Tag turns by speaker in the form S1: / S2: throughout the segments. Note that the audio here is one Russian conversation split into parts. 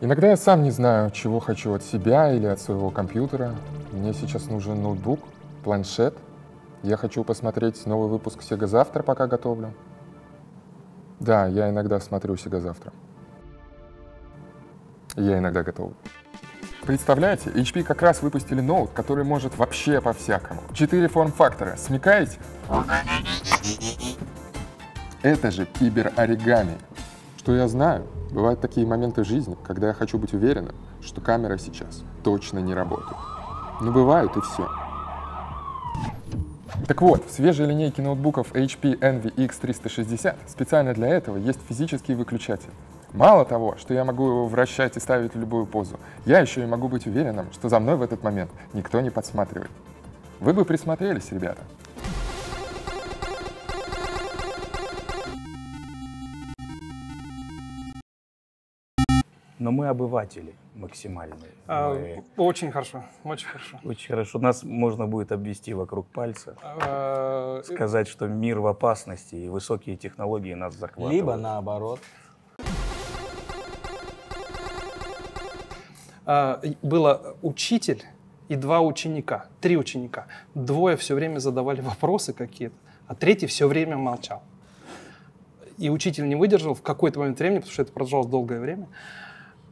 S1: Иногда я сам не знаю, чего хочу от себя или от своего компьютера. Мне сейчас нужен ноутбук, планшет. Я хочу посмотреть новый выпуск Сега завтра, пока готовлю. Да, я иногда смотрю Сега завтра. Я иногда готовлю. Представляете, HP как раз выпустили ноут, который может вообще по-всякому. Четыре форм-фактора, смекаете? Это же кибер-оригами. Что я знаю, бывают такие моменты жизни, когда я хочу быть уверенным, что камера сейчас точно не работает. Но бывают и все. Так вот, в свежей линейке ноутбуков HP Envy X360 специально для этого есть физический выключатель. Мало того, что я могу его вращать и ставить в любую позу, я еще и могу быть уверенным, что за мной в этот момент никто не подсматривает. Вы бы присмотрелись, ребята.
S2: Но мы обыватели максимальные.
S3: А,
S2: Мы-
S3: Очень хорошо, очень хорошо.
S2: Очень хорошо. Нас можно будет обвести вокруг пальца,
S3: А,
S2: сказать, что мир в опасности и высокие технологии нас захватывают.
S4: Либо наоборот.
S3: а, Было учитель и два ученика, три ученика. Двое все время задавали вопросы какие-то, а третий все время молчал. И учитель не выдержал в какой-то момент времени, потому что это продолжалось долгое время.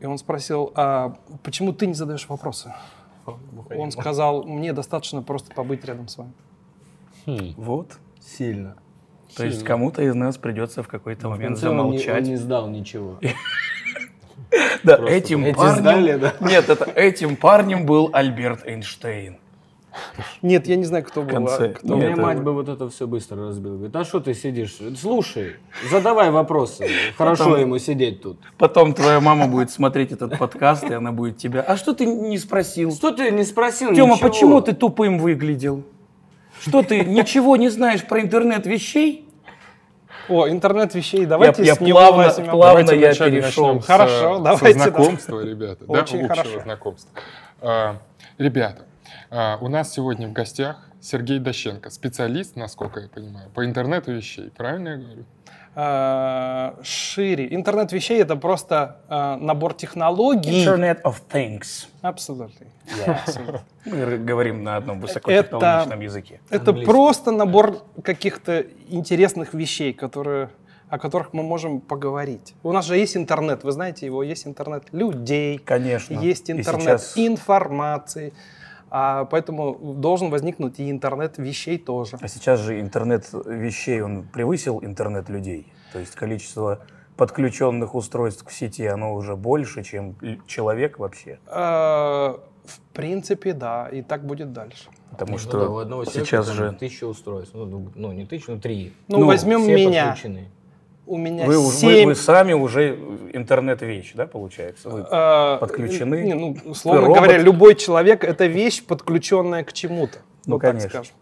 S3: И он спросил, а почему ты не задаешь вопросы? Он сказал, мне достаточно просто побыть рядом с вами.
S2: Вот.
S4: Сильно.
S2: То есть кому-то из нас придется в какой-то момент
S4: конце он не- он
S2: замолчать.
S4: не сдал ничего.
S2: Да, этим
S4: Эти
S2: парнем... Нет, это этим парнем был Альберт Эйнштейн.
S3: Нет, я не знаю, кто был. а кто-
S2: Нет, это-
S4: мать бы вот это все быстро разбила. Говорит, а что ты сидишь? Слушай, задавай вопросы. Хорошо
S2: Потом-
S4: ему сидеть тут.
S2: Потом твоя мама будет смотреть этот подкаст, и она будет тебя... А что ты не спросил?
S4: Что ты не спросил
S2: Тёма,
S4: ничего?
S2: почему ты тупым выглядел? Что ты ничего не знаешь про интернет вещей?
S3: О, интернет вещей, давайте
S2: я
S3: с него
S2: плавно-
S3: возьмем.
S2: плавно
S1: Давайте
S2: я перешел
S1: начнем
S2: с,
S3: Хорошо,
S1: со-
S3: давайте,
S1: Со знакомства, ребята. да,
S3: Очень
S1: общего
S3: хорошо.
S1: знакомства. А, Ребята, у нас сегодня в гостях Сергей Дощенко, специалист, насколько я понимаю, по интернету вещей. Правильно я говорю?
S3: А, шире. Интернет вещей это просто а, набор технологий.
S2: Internet of Things.
S3: Абсолютно.
S2: Мы говорим на одном высокотехнологичном языке.
S3: Это
S4: Английский.
S3: просто набор каких-то интересных вещей, которые, о которых мы можем поговорить. У нас же есть интернет, вы знаете его, есть интернет людей,
S2: Конечно.
S3: есть интернет
S2: сейчас-
S3: информации, а, поэтому должен возникнуть и интернет вещей тоже.
S2: А сейчас же интернет вещей, он превысил интернет людей. То есть количество подключенных устройств к сети, оно уже больше, чем человек вообще.
S3: А, в принципе, да, и так будет дальше.
S2: Потому
S4: Ну
S2: что
S4: да, у одного
S2: сейчас же...
S4: тысяча устройств. Ну, ну, ну, не тысяча, ну три.
S3: Ну,
S2: Ну,
S3: возьмем
S4: Все
S3: меня.
S4: подключены.
S3: У меня
S2: Вы, уж- вы-
S3: семь
S2: вы сами уже интернет-вещь, да, получается? Вы-
S3: А,
S2: подключены?
S3: не, ну, условно
S2: робот?
S3: говоря, любой человек это вещь, подключенная к чему-то.
S2: Ну,
S3: вот так
S2: конечно.
S3: скажем.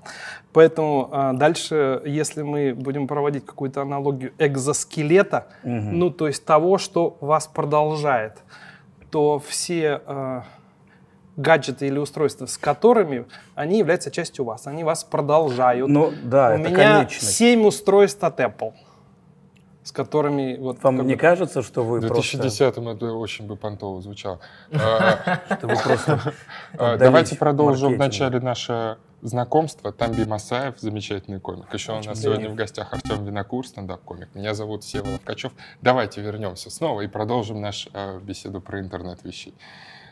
S3: Поэтому а, дальше, если мы будем проводить какую-то аналогию экзоскелета,
S2: Мгм.
S3: ну то есть того, что вас продолжает, то все а, гаджеты или устройства, с которыми они являются частью вас, они вас продолжают.
S2: Ну, да,
S3: У
S2: это
S3: меня
S2: конечность.
S3: 7 устройств от Apple, с которыми вот
S2: Вам
S3: как
S2: не
S3: бы-
S2: кажется, что вы
S1: В
S2: просто...
S1: 2010-м это очень бы понтово звучало. А,
S2: что вы просто
S1: а, Давайте продолжим
S2: маркетингу?
S1: вначале наше знакомство. Тамби Масаев, замечательный комик. Еще у нас сегодня в гостях Артем Винокур, стендап-комик. Меня зовут Сева Ловкачев. Давайте вернемся снова и продолжим нашу беседу про интернет вещей.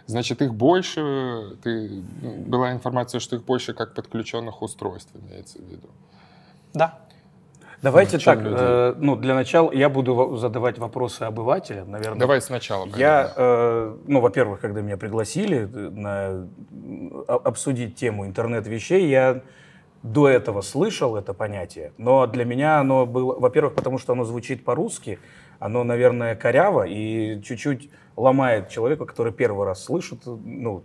S1: Значит, их больше, ты, была информация, что их больше как подключенных устройств имеется в виду.
S3: Да.
S2: Давайте
S1: чем
S2: так, э, ну, для начала я буду задавать вопросы обывателям, наверное.
S1: Давай сначала.
S2: Я, э, ну, во-первых, когда меня пригласили э, на, а- обсудить тему интернет-вещей, я до этого слышал это понятие, но для меня оно было, во-первых, потому что оно звучит по-русски, оно, наверное, коряво и чуть-чуть ломает человека, который первый раз слышит, ну,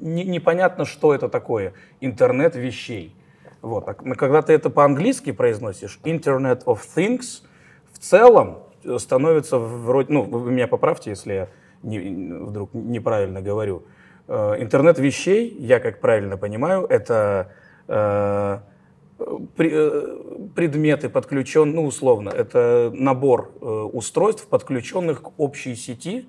S2: не- непонятно, что это такое, интернет вещей. Вот. А когда ты это по-английски произносишь, Internet of Things, в целом э, становится вроде, ну, вы меня поправьте, если я не- вдруг неправильно говорю. Э, Интернет вещей, я как правильно понимаю, это э, э, предметы подключен, ну, условно, это набор э, устройств, подключенных к общей сети,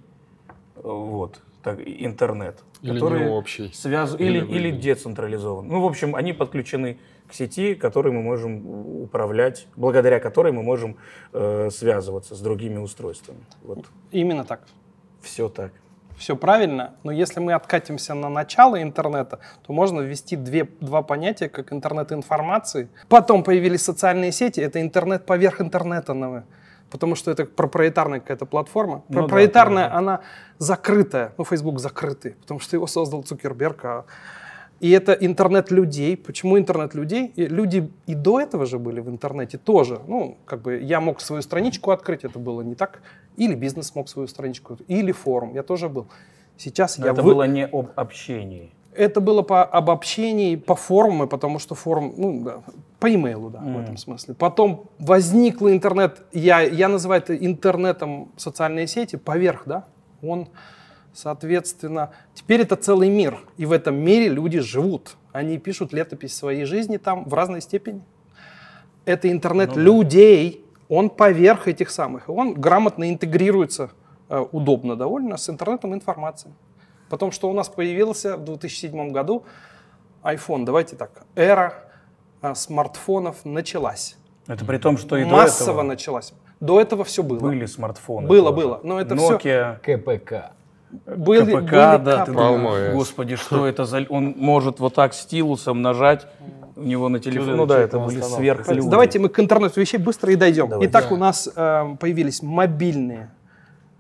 S2: вот, так, интернет.
S1: Или
S2: которые
S1: общий.
S2: связ-
S1: Или
S2: или, или,
S1: выгодный.
S2: децентрализован. Ну, в общем, они подключены к сети, которой мы можем управлять, благодаря которой мы можем э, связываться с другими устройствами. Вот
S3: Именно так.
S2: все так.
S3: Все правильно, но если мы откатимся на начало интернета, то можно ввести две, два понятия, как интернет информации. Потом появились социальные сети, это интернет поверх интернета. новый, Потому что это проприетарная какая-то платформа.
S2: Ну да,
S3: Проприетарная,
S2: да.
S3: она закрытая. Ну, Facebook закрытый, потому что его создал Цукерберг. а- И это интернет людей. Почему интернет людей? И люди и до этого же были в интернете тоже. Ну, как бы я мог свою страничку открыть, это было не так. Или бизнес мог свою страничку, или форум. Я тоже был. Сейчас
S2: Но
S3: я
S2: это
S3: вы-
S2: было не об общении.
S3: это было по обобщении, по форуму, потому что форум, ну, да, по имейлу, да, в
S2: Мгм.
S3: этом смысле. Потом возникла интернет, я, я называю это интернетом социальные сети, поверх, да, он, соответственно, теперь это целый мир, и в этом мире люди живут. Они пишут летопись своей жизни там в разной степени. Это интернет
S2: Ну
S3: людей, он поверх этих самых, он грамотно интегрируется, э, удобно довольно, с интернетом информации. Потом, что у нас появился в 2007 году iPhone, давайте так, эра а, смартфонов началась.
S2: Это при том, что и
S3: Массово
S2: до этого
S3: началась. До этого все было.
S2: были смартфоны.
S3: Было,
S2: тоже.
S3: было. Но это
S2: Nokia,
S4: КПК.
S3: Были,
S2: КПК,
S3: были
S2: да. Ты думаешь, господи, что это за... Он может вот так стилусом нажать у него на телефон.
S4: Чудо
S2: Ну да, это были сверхлюди.
S3: Давайте мы к интернету вещей быстро и дойдем.
S2: Давай.
S3: Итак,
S1: Да.
S3: у нас э, появились мобильные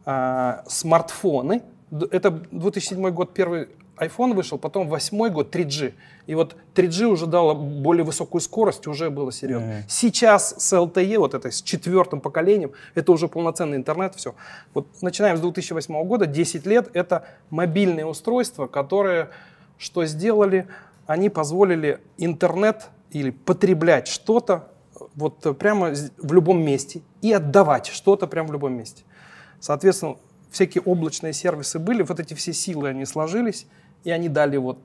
S3: э, смартфоны. Это 2007 год первый iPhone вышел, потом восьмой год 3G. И вот 3G уже дало более высокую скорость, уже было серьезно.
S2: Мгм.
S3: Сейчас с LTE, вот этой с четвертым поколением, это уже полноценный интернет, все. Вот начинаем с 2008 года, 10 лет, это мобильные устройства, которые что сделали? Они позволили интернет или потреблять что-то вот э, прямо з- в любом месте и отдавать что-то прямо в любом месте. Соответственно, всякие облачные сервисы были, вот эти все силы, они сложились, и они дали вот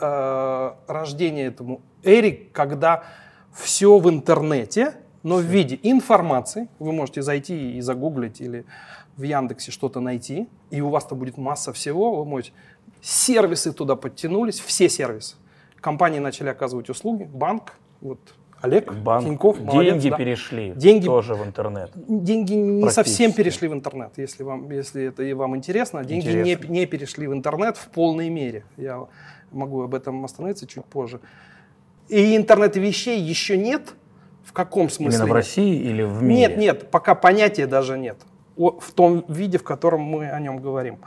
S3: э, рождение этому эре, когда все в интернете, но в виде информации. Вы можете зайти и загуглить или в Яндексе что-то найти, и у вас-то будет масса всего. Вы можете... Сервисы туда подтянулись, все сервисы. Компании начали оказывать услуги, банк, вот Олег,
S2: Банк,
S3: Тиньков, молодец,
S2: деньги
S3: да.
S2: перешли
S3: Деньги-
S2: тоже в интернет.
S3: Деньги не совсем перешли в интернет, если, вам, если это и вам интересно. Деньги не,
S2: Интересно.
S3: не перешли в интернет в полной мере. Я могу об этом остановиться чуть позже. И интернет вещей еще нет. В каком смысле?
S2: Именно в? России или в мире?
S3: Нет, нет, пока понятия даже нет. О- в том виде, в котором мы о нем говорим.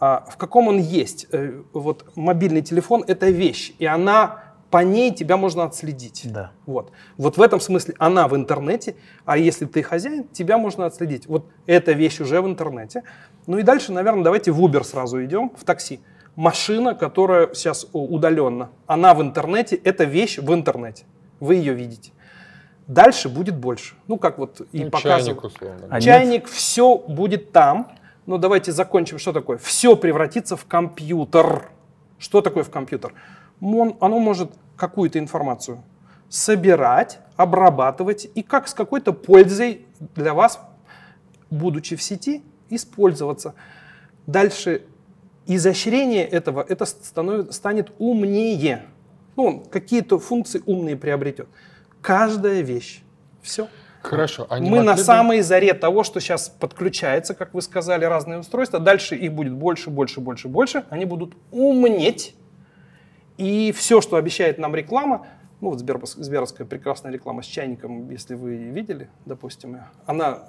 S3: А, в каком он есть? Э, вот мобильный телефон – это вещь, и она, по ней тебя можно отследить.
S2: Да.
S3: Вот. вот в этом смысле она в интернете, а если ты хозяин, тебя можно отследить. Вот эта вещь уже в интернете. Ну и дальше, наверное, давайте в Uber сразу идем, в такси. Машина, которая сейчас удаленно, она в интернете, это вещь в интернете. Вы ее видите. Дальше будет больше. Ну, как вот и
S1: Ну,
S3: показывают.
S1: чайник, условно.
S2: А нет?
S3: Чайник, все будет там. Но давайте закончим, что такое. Все превратится в компьютер. Что такое в компьютер? Оно может какую-то информацию собирать, обрабатывать и как с какой-то пользой для вас, будучи в сети, использоваться. Дальше изощрение этого, это станов- станет умнее. Ну, он какие-то функции умные приобретет. Каждая вещь. Все.
S1: Хорошо. а
S3: Мы на
S1: бы-
S3: самой заре того, что сейчас подключается, как вы сказали, разные устройства. Дальше их будет больше, больше, больше, больше. Они будут умнеть. И все, что обещает нам реклама, ну вот Сбербас- Сберовская прекрасная реклама с чайником, если вы видели, допустим, она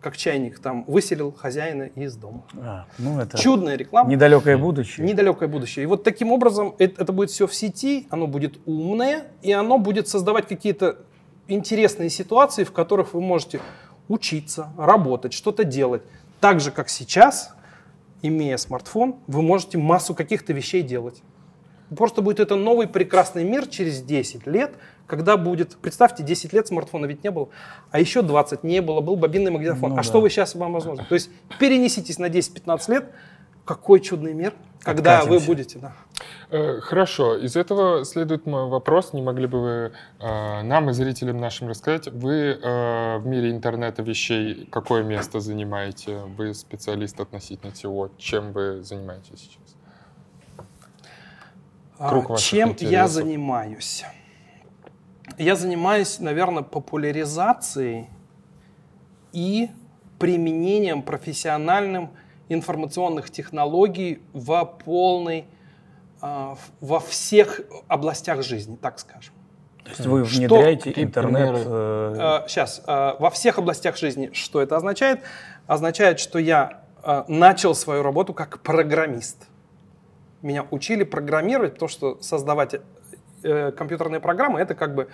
S3: как чайник там выселил хозяина из дома.
S2: А, ну это
S3: Чудная реклама.
S2: недалекое будущее.
S3: Недалекое будущее. И вот таким образом это, это будет все в сети, оно будет умное, и оно будет создавать какие-то интересные ситуации, в которых вы можете учиться, работать, что-то делать. Так же, как сейчас, имея смартфон, вы можете массу каких-то вещей делать. Просто будет это новый прекрасный мир через 10 лет, когда будет, представьте, 10 лет смартфона ведь не было, а еще 20 не было, был бобинный магнитофон.
S2: Ну
S3: а
S2: да.
S3: что вы сейчас вам возможно? То есть перенеситесь на 10-15 лет, какой чудный мир, когда вы
S2: Откатимся.
S3: будете, да.
S1: Э, Хорошо, из этого следует мой вопрос. Не могли бы вы э, нам и зрителям нашим рассказать, вы э, в мире интернета вещей какое место занимаете? Вы специалист относительно всего. Чем вы занимаетесь сейчас?
S3: А,
S1: Круг
S3: Чем я
S1: интересов.
S3: занимаюсь? Я занимаюсь, наверное, популяризацией и применением профессиональным информационных технологий во полной, а, во всех областях жизни, так скажем.
S2: То есть вы
S3: Что-
S2: внедряете
S4: какие
S2: интернет...
S4: примеры?
S2: э,
S3: сейчас, во всех областях жизни, что это означает? Означает, что я а, начал свою работу как программист. Меня учили программировать, потому что создавать э, компьютерные программы это как бы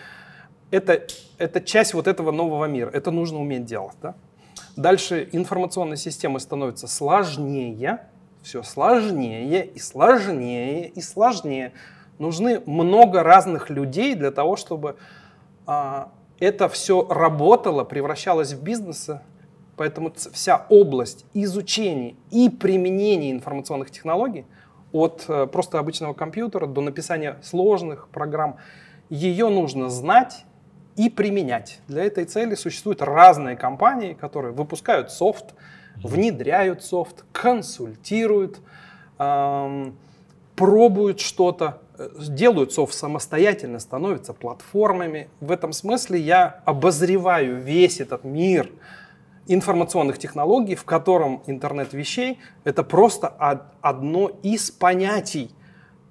S3: это, это часть вот этого нового мира. Это нужно уметь делать. Да? Дальше информационные системы становятся сложнее, все сложнее и сложнее и сложнее. Нужны много разных людей для того, чтобы а, это все работало, превращалось в бизнесы. Поэтому вся область изучения и применения информационных технологий от э, просто обычного компьютера до написания сложных программ, ее нужно знать и применять. Для этой цели существуют разные компании, которые выпускают софт, внедряют софт, консультируют, ам, пробуют что-то, э, делают софт самостоятельно, становятся платформами. В этом смысле я обозреваю весь этот мир информационных технологий, в котором интернет вещей это просто од- одно из понятий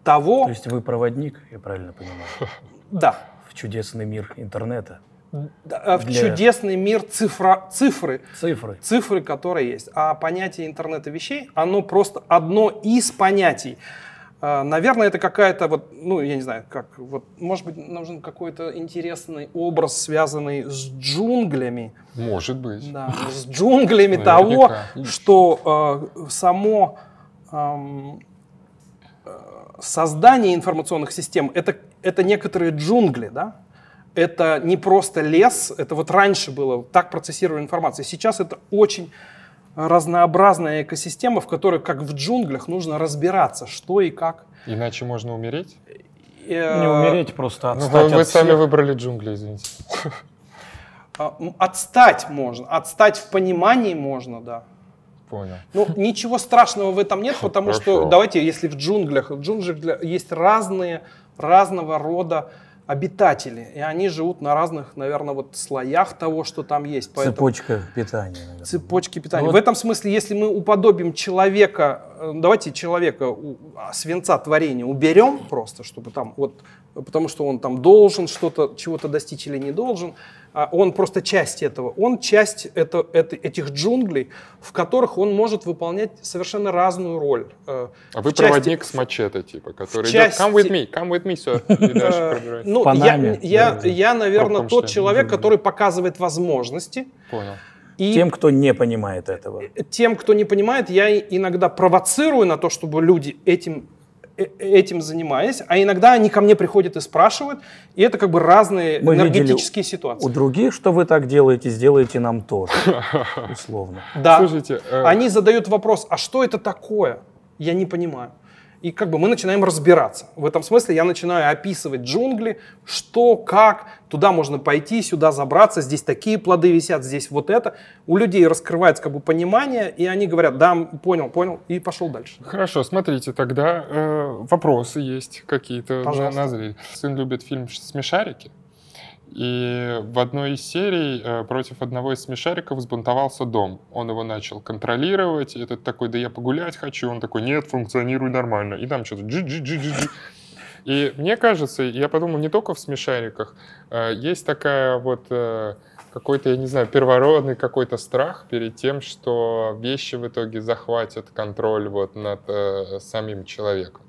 S3: того,
S2: То есть вы проводник, я правильно понимаю,
S3: да,
S2: в чудесный мир интернета.
S3: да, э, в
S2: Для-
S3: чудесный мир цифра, цифры,
S2: Цифры.
S3: цифры, которые есть. А понятие интернета вещей, оно просто одно из понятий. А, Наверное, это какая-то вот, ну, я не знаю, как, вот, может быть, нужен какой-то интересный образ, связанный с джунглями,
S1: Может быть.
S3: да, с джунглями того, что э, само ам, э, создание информационных систем это, это некоторые джунгли, да? Это не просто лес, это вот раньше было, так процессировали информацию. Сейчас это очень разнообразная экосистема, в которой, как в джунглях, нужно разбираться, что и как.
S1: Иначе можно умереть?
S3: Э,
S2: Не умереть, просто
S1: Ну,
S2: отстать
S1: вы, вы
S2: от
S1: сами
S2: всех.
S1: выбрали джунгли, извините.
S3: а, Отстать можно, отстать в понимании можно, да.
S1: Понял.
S3: Ну, ничего страшного в этом нет, потому что,
S1: Хорошо.
S3: давайте, если в джунглях, в джунглях есть разные, разного рода обитатели, и они живут на разных, наверное, вот слоях того, что там есть. Поэтому
S2: Цепочка питания. наверное.
S3: цепочки питания.
S4: Ну
S3: В
S4: вот-
S3: этом смысле, если мы уподобим человека, э, давайте человека а, свинца творения уберем просто, чтобы там вот, потому что он там должен что-то, чего-то достичь или не должен, он просто часть этого. Он часть это, это- этих джунглей, в которых он может выполнять совершенно разную роль. Э,
S1: А вы
S3: в части-
S1: проводник с мачете, типа, который идет
S3: части-
S1: «Come with me, come with me, sir». И дальше
S3: Э. Ну, я, я, я, наверное, тот человек, который показывает возможности.
S1: Понял.
S3: И
S2: Тем, кто не понимает этого.
S3: тем, кто не понимает, я иногда провоцирую на то, чтобы люди этим, э- этим занимались, а иногда они ко мне приходят и спрашивают, и это как бы разные
S2: Мы видели
S3: энергетические
S2: У
S3: ситуации.
S2: других, что вы так делаете, сделайте нам тоже. Условно.
S3: Да.
S1: Слушайте, э,
S3: Они задают вопрос, а что это такое? Я не понимаю. И как бы мы начинаем разбираться. В этом смысле я начинаю описывать джунгли, что, как, туда можно пойти, сюда забраться, здесь такие плоды висят, здесь вот это. У людей раскрывается как бы понимание, и они говорят, да, понял, понял, и пошел дальше.
S1: Хорошо, смотрите, тогда э, вопросы есть какие-то назрели. Сын любит фильм «Смешарики», и в одной из серий э, против одного из смешариков взбунтовался дом. Он его начал контролировать, этот такой, да я погулять хочу, он такой, нет, функционируй нормально. И там что-то джи-джи-джи-джи. И мне кажется, я подумал, не только в смешариках, э, есть такая вот э, какой-то, я не знаю, первородный какой-то страх перед тем, что вещи в итоге захватят контроль вот над э, самим человеком.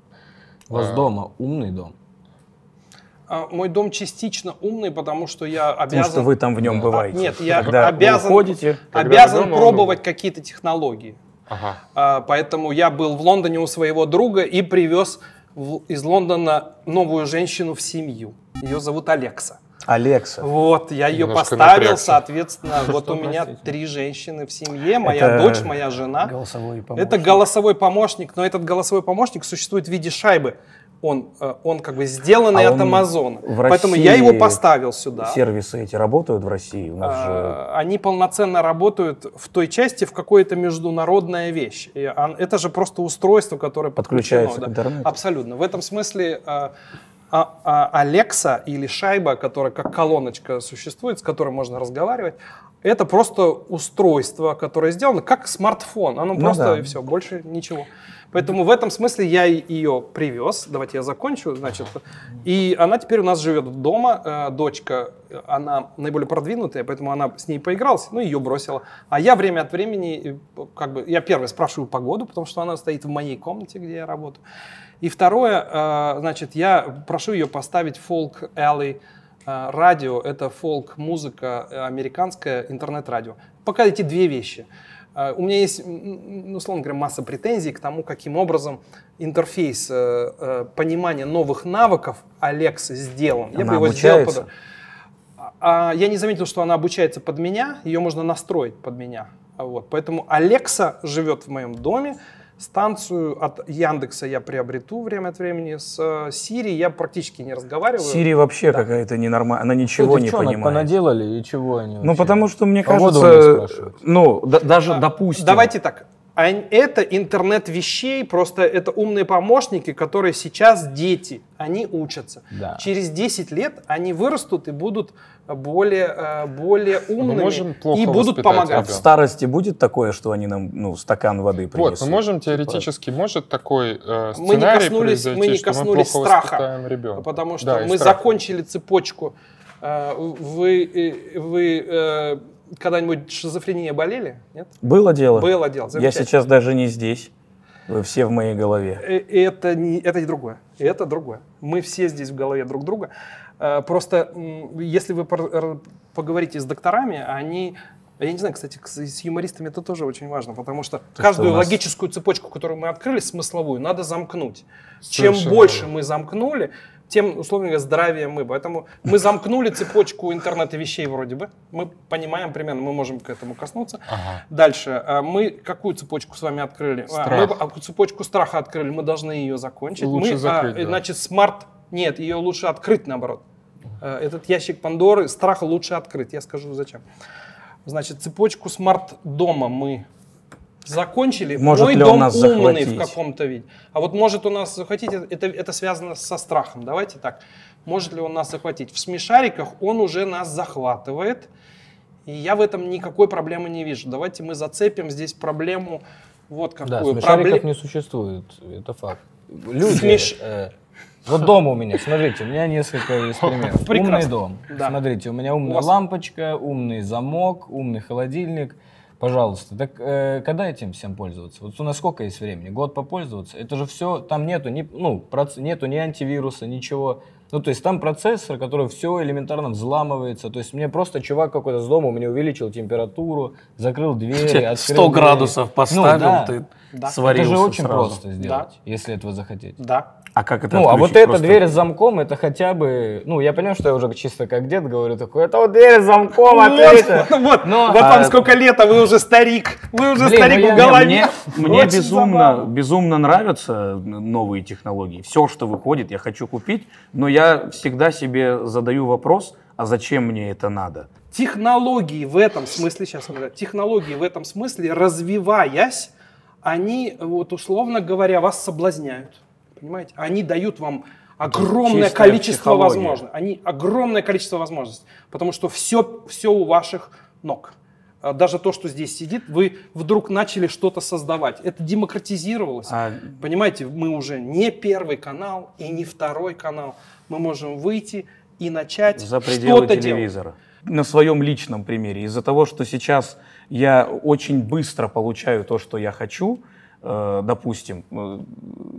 S4: У вас
S1: А.
S4: дома умный дом?
S3: А, Мой дом частично умный, потому что я
S2: Потому
S3: обязан...
S2: что вы там в нем
S3: А,
S2: бываете.
S3: Нет, я
S2: Когда
S3: обязан,
S2: уходите,
S1: Когда
S3: обязан
S1: дома,
S3: пробовать какие-то технологии.
S1: Ага.
S3: А, Поэтому я был в Лондоне у своего друга и привез в- из Лондона новую женщину в семью. Ее зовут Алекса.
S2: Алекса.
S3: Вот, я ее
S1: Немножко
S3: поставил,
S1: напрягся.
S3: соответственно, вот
S4: Что,
S3: у меня
S4: простите?
S3: три женщины в семье, моя
S2: Это
S3: дочь, моя жена.
S2: Голосовой помощник.
S3: Это голосовой помощник, но этот голосовой помощник существует в виде шайбы. Он, э, он как бы сделанный
S2: А
S3: от
S2: он
S3: Амазона. Поэтому я его поставил сюда.
S2: Сервисы эти работают в России? У нас же...
S3: А, Они полноценно работают в той части, в какой-то международная вещь. И это же просто устройство, которое
S2: Подключается
S3: подключено,
S2: к интернету.
S3: Абсолютно. В этом смысле а, а, а, Alexa или шайба, которая как колоночка существует, с которой можно разговаривать, это просто устройство, которое сделано как смартфон. Оно
S2: Ну
S3: просто
S2: да.
S3: и все, больше ничего. Поэтому в этом смысле я ее привез. Давайте я закончу, значит. И она теперь у нас живет дома. Э, Дочка, она наиболее продвинутая, поэтому она с ней поигралась, ну ее бросила. А я время от времени, э, как бы, я первый спрашиваю погоду, потому что она стоит в моей комнате, где я работаю. И второе, э, значит, я прошу ее поставить folk alley радио, это фолк-музыка американская, интернет-радио. Пока эти две вещи. Э, У меня есть, ну, условно говоря, масса претензий к тому, каким образом интерфейс э, э, понимания новых навыков Alexa сделан. Я
S2: Она
S3: бы его сделал
S2: обучается?
S3: под- а, я не заметил, что она обучается под меня, ее можно настроить под меня. А Вот. Поэтому Alexa живет в моем доме. Станцию от Яндекса я приобрету время от времени. С э, Siri я практически не разговариваю.
S2: Сири вообще какая-то ненормальная, она ничего
S4: Что,
S2: не понимает.
S4: понаделали и чего они
S2: Ну,
S4: вообще?
S2: потому что, мне кажется, ну, да- даже, допустим...
S3: Давайте так. А Это интернет вещей, просто это умные помощники, которые сейчас дети, они учатся.
S4: Да.
S3: Через 10 лет они вырастут и будут более, э, более умными
S1: можем плохо
S3: и будут помогать.
S2: А в
S1: ребенка.
S2: старости будет такое, что они нам, ну, стакан воды принесут?
S1: Вот, мы можем теоретически, может такой э,
S3: Мы не
S1: сценарий
S3: коснулись-
S1: произойти,
S3: мы не
S1: что
S3: коснулись
S1: плохо
S3: страха,
S1: воспитаем ребенка.
S3: Потому что
S1: Да,
S3: мы
S1: страха.
S3: закончили цепочку. Э, Вы, э, вы э, когда-нибудь шизофрения болели? Нет?
S2: Было дело.
S3: Было дело.
S2: Я сейчас даже не здесь. Вы все в моей голове.
S3: Это не это и другое. Это другое. Мы все здесь в голове друг друга. Э, Просто если вы поговорите с докторами, они я не знаю, кстати, с юмористами это тоже очень важно, потому что каждую
S2: у нас-
S3: логическую цепочку, которую мы открыли, смысловую, надо замкнуть. Чем
S1: Совершенно
S3: больше
S1: верно.
S3: мы замкнули, тем, условно говоря, здравее мы. Поэтому мы замкнули цепочку интернета вещей вроде бы. Мы понимаем примерно, мы можем к этому коснуться.
S1: Ага.
S3: Дальше. а, Мы какую цепочку с вами открыли? А,
S1: Страх.
S3: Мы а, цепочку страха открыли, мы должны ее закончить.
S1: Лучше
S3: мы, а,
S1: закрыть, да.
S3: Значит, smart... Нет, ее лучше открыть, наоборот. Э, Этот ящик Пандоры, страха лучше открыть. Я скажу, зачем. Значит, цепочку smart дома мы закончили.
S2: Может
S3: Мой
S2: ли он
S3: дом
S2: нас
S3: умный
S2: захватить?
S3: в каком-то виде. А вот может у нас захватить, это, это связано со страхом. Давайте так. Может ли он нас захватить? В смешариках он уже нас захватывает. И я в этом никакой проблемы не вижу. Давайте мы зацепим здесь проблему вот
S4: Да,
S3: какую.
S4: смешариков
S3: Пробле-
S4: не существует, это факт. Люди,
S3: Смеш-
S4: э, вот дом у меня, смотрите, у меня несколько есть примеров. Умный
S3: Прекрасно.
S4: дом.
S3: Да.
S4: Смотрите, у меня
S3: У
S4: умная
S3: вас-
S4: лампочка, умный замок, умный холодильник. Пожалуйста, так э, когда этим всем пользоваться? Вот у нас сколько есть времени? Год попользоваться? Это же все, там нету ни, ну, проц- нету ни антивируса, ничего. Ну, то есть там процессор, который все элементарно взламывается. То есть мне просто чувак какой-то с дома мне увеличил температуру, закрыл двери, открыл
S2: 100
S4: двери.
S2: градусов поставил,
S4: Ну, да.
S2: ты
S3: Да.
S2: сварился
S4: Это же очень
S2: сразу.
S4: просто сделать, если этого захотеть.
S3: Да.
S2: А как это
S4: Ну, а вот эта
S2: Просто-
S4: дверь с замком, это хотя бы... Ну, я понимаю, что я уже чисто как дед говорю такой, это вот дверь с замком, откройте.
S3: Вот, вот,
S4: Но-
S3: вот вам
S2: а-
S3: сколько лет, а вы уже старик. Вы уже
S4: Блин,
S3: старик
S4: ну я-
S3: в голове.
S2: Мне, безумно, безумно нравятся новые технологии. Все, что выходит, я хочу купить, но я всегда себе задаю вопрос, а зачем мне это надо?
S3: Технологии в этом смысле, сейчас смотрю, технологии в этом смысле, развиваясь, они, вот условно говоря, вас соблазняют. Понимаете? Они дают вам огромное
S2: чистая
S3: количество
S2: психология.
S3: возможностей. Они огромное количество возможностей. Потому что все, все у ваших ног. А Даже то, что здесь сидит, вы вдруг начали что-то создавать. Это демократизировалось.
S2: А
S3: Понимаете, мы уже не первый канал и не второй канал. Мы можем выйти и начать
S2: за пределы
S3: что-то делать.
S2: телевизора. На своем личном примере, из-за того, что сейчас я очень быстро получаю то, что я хочу, допустим, э,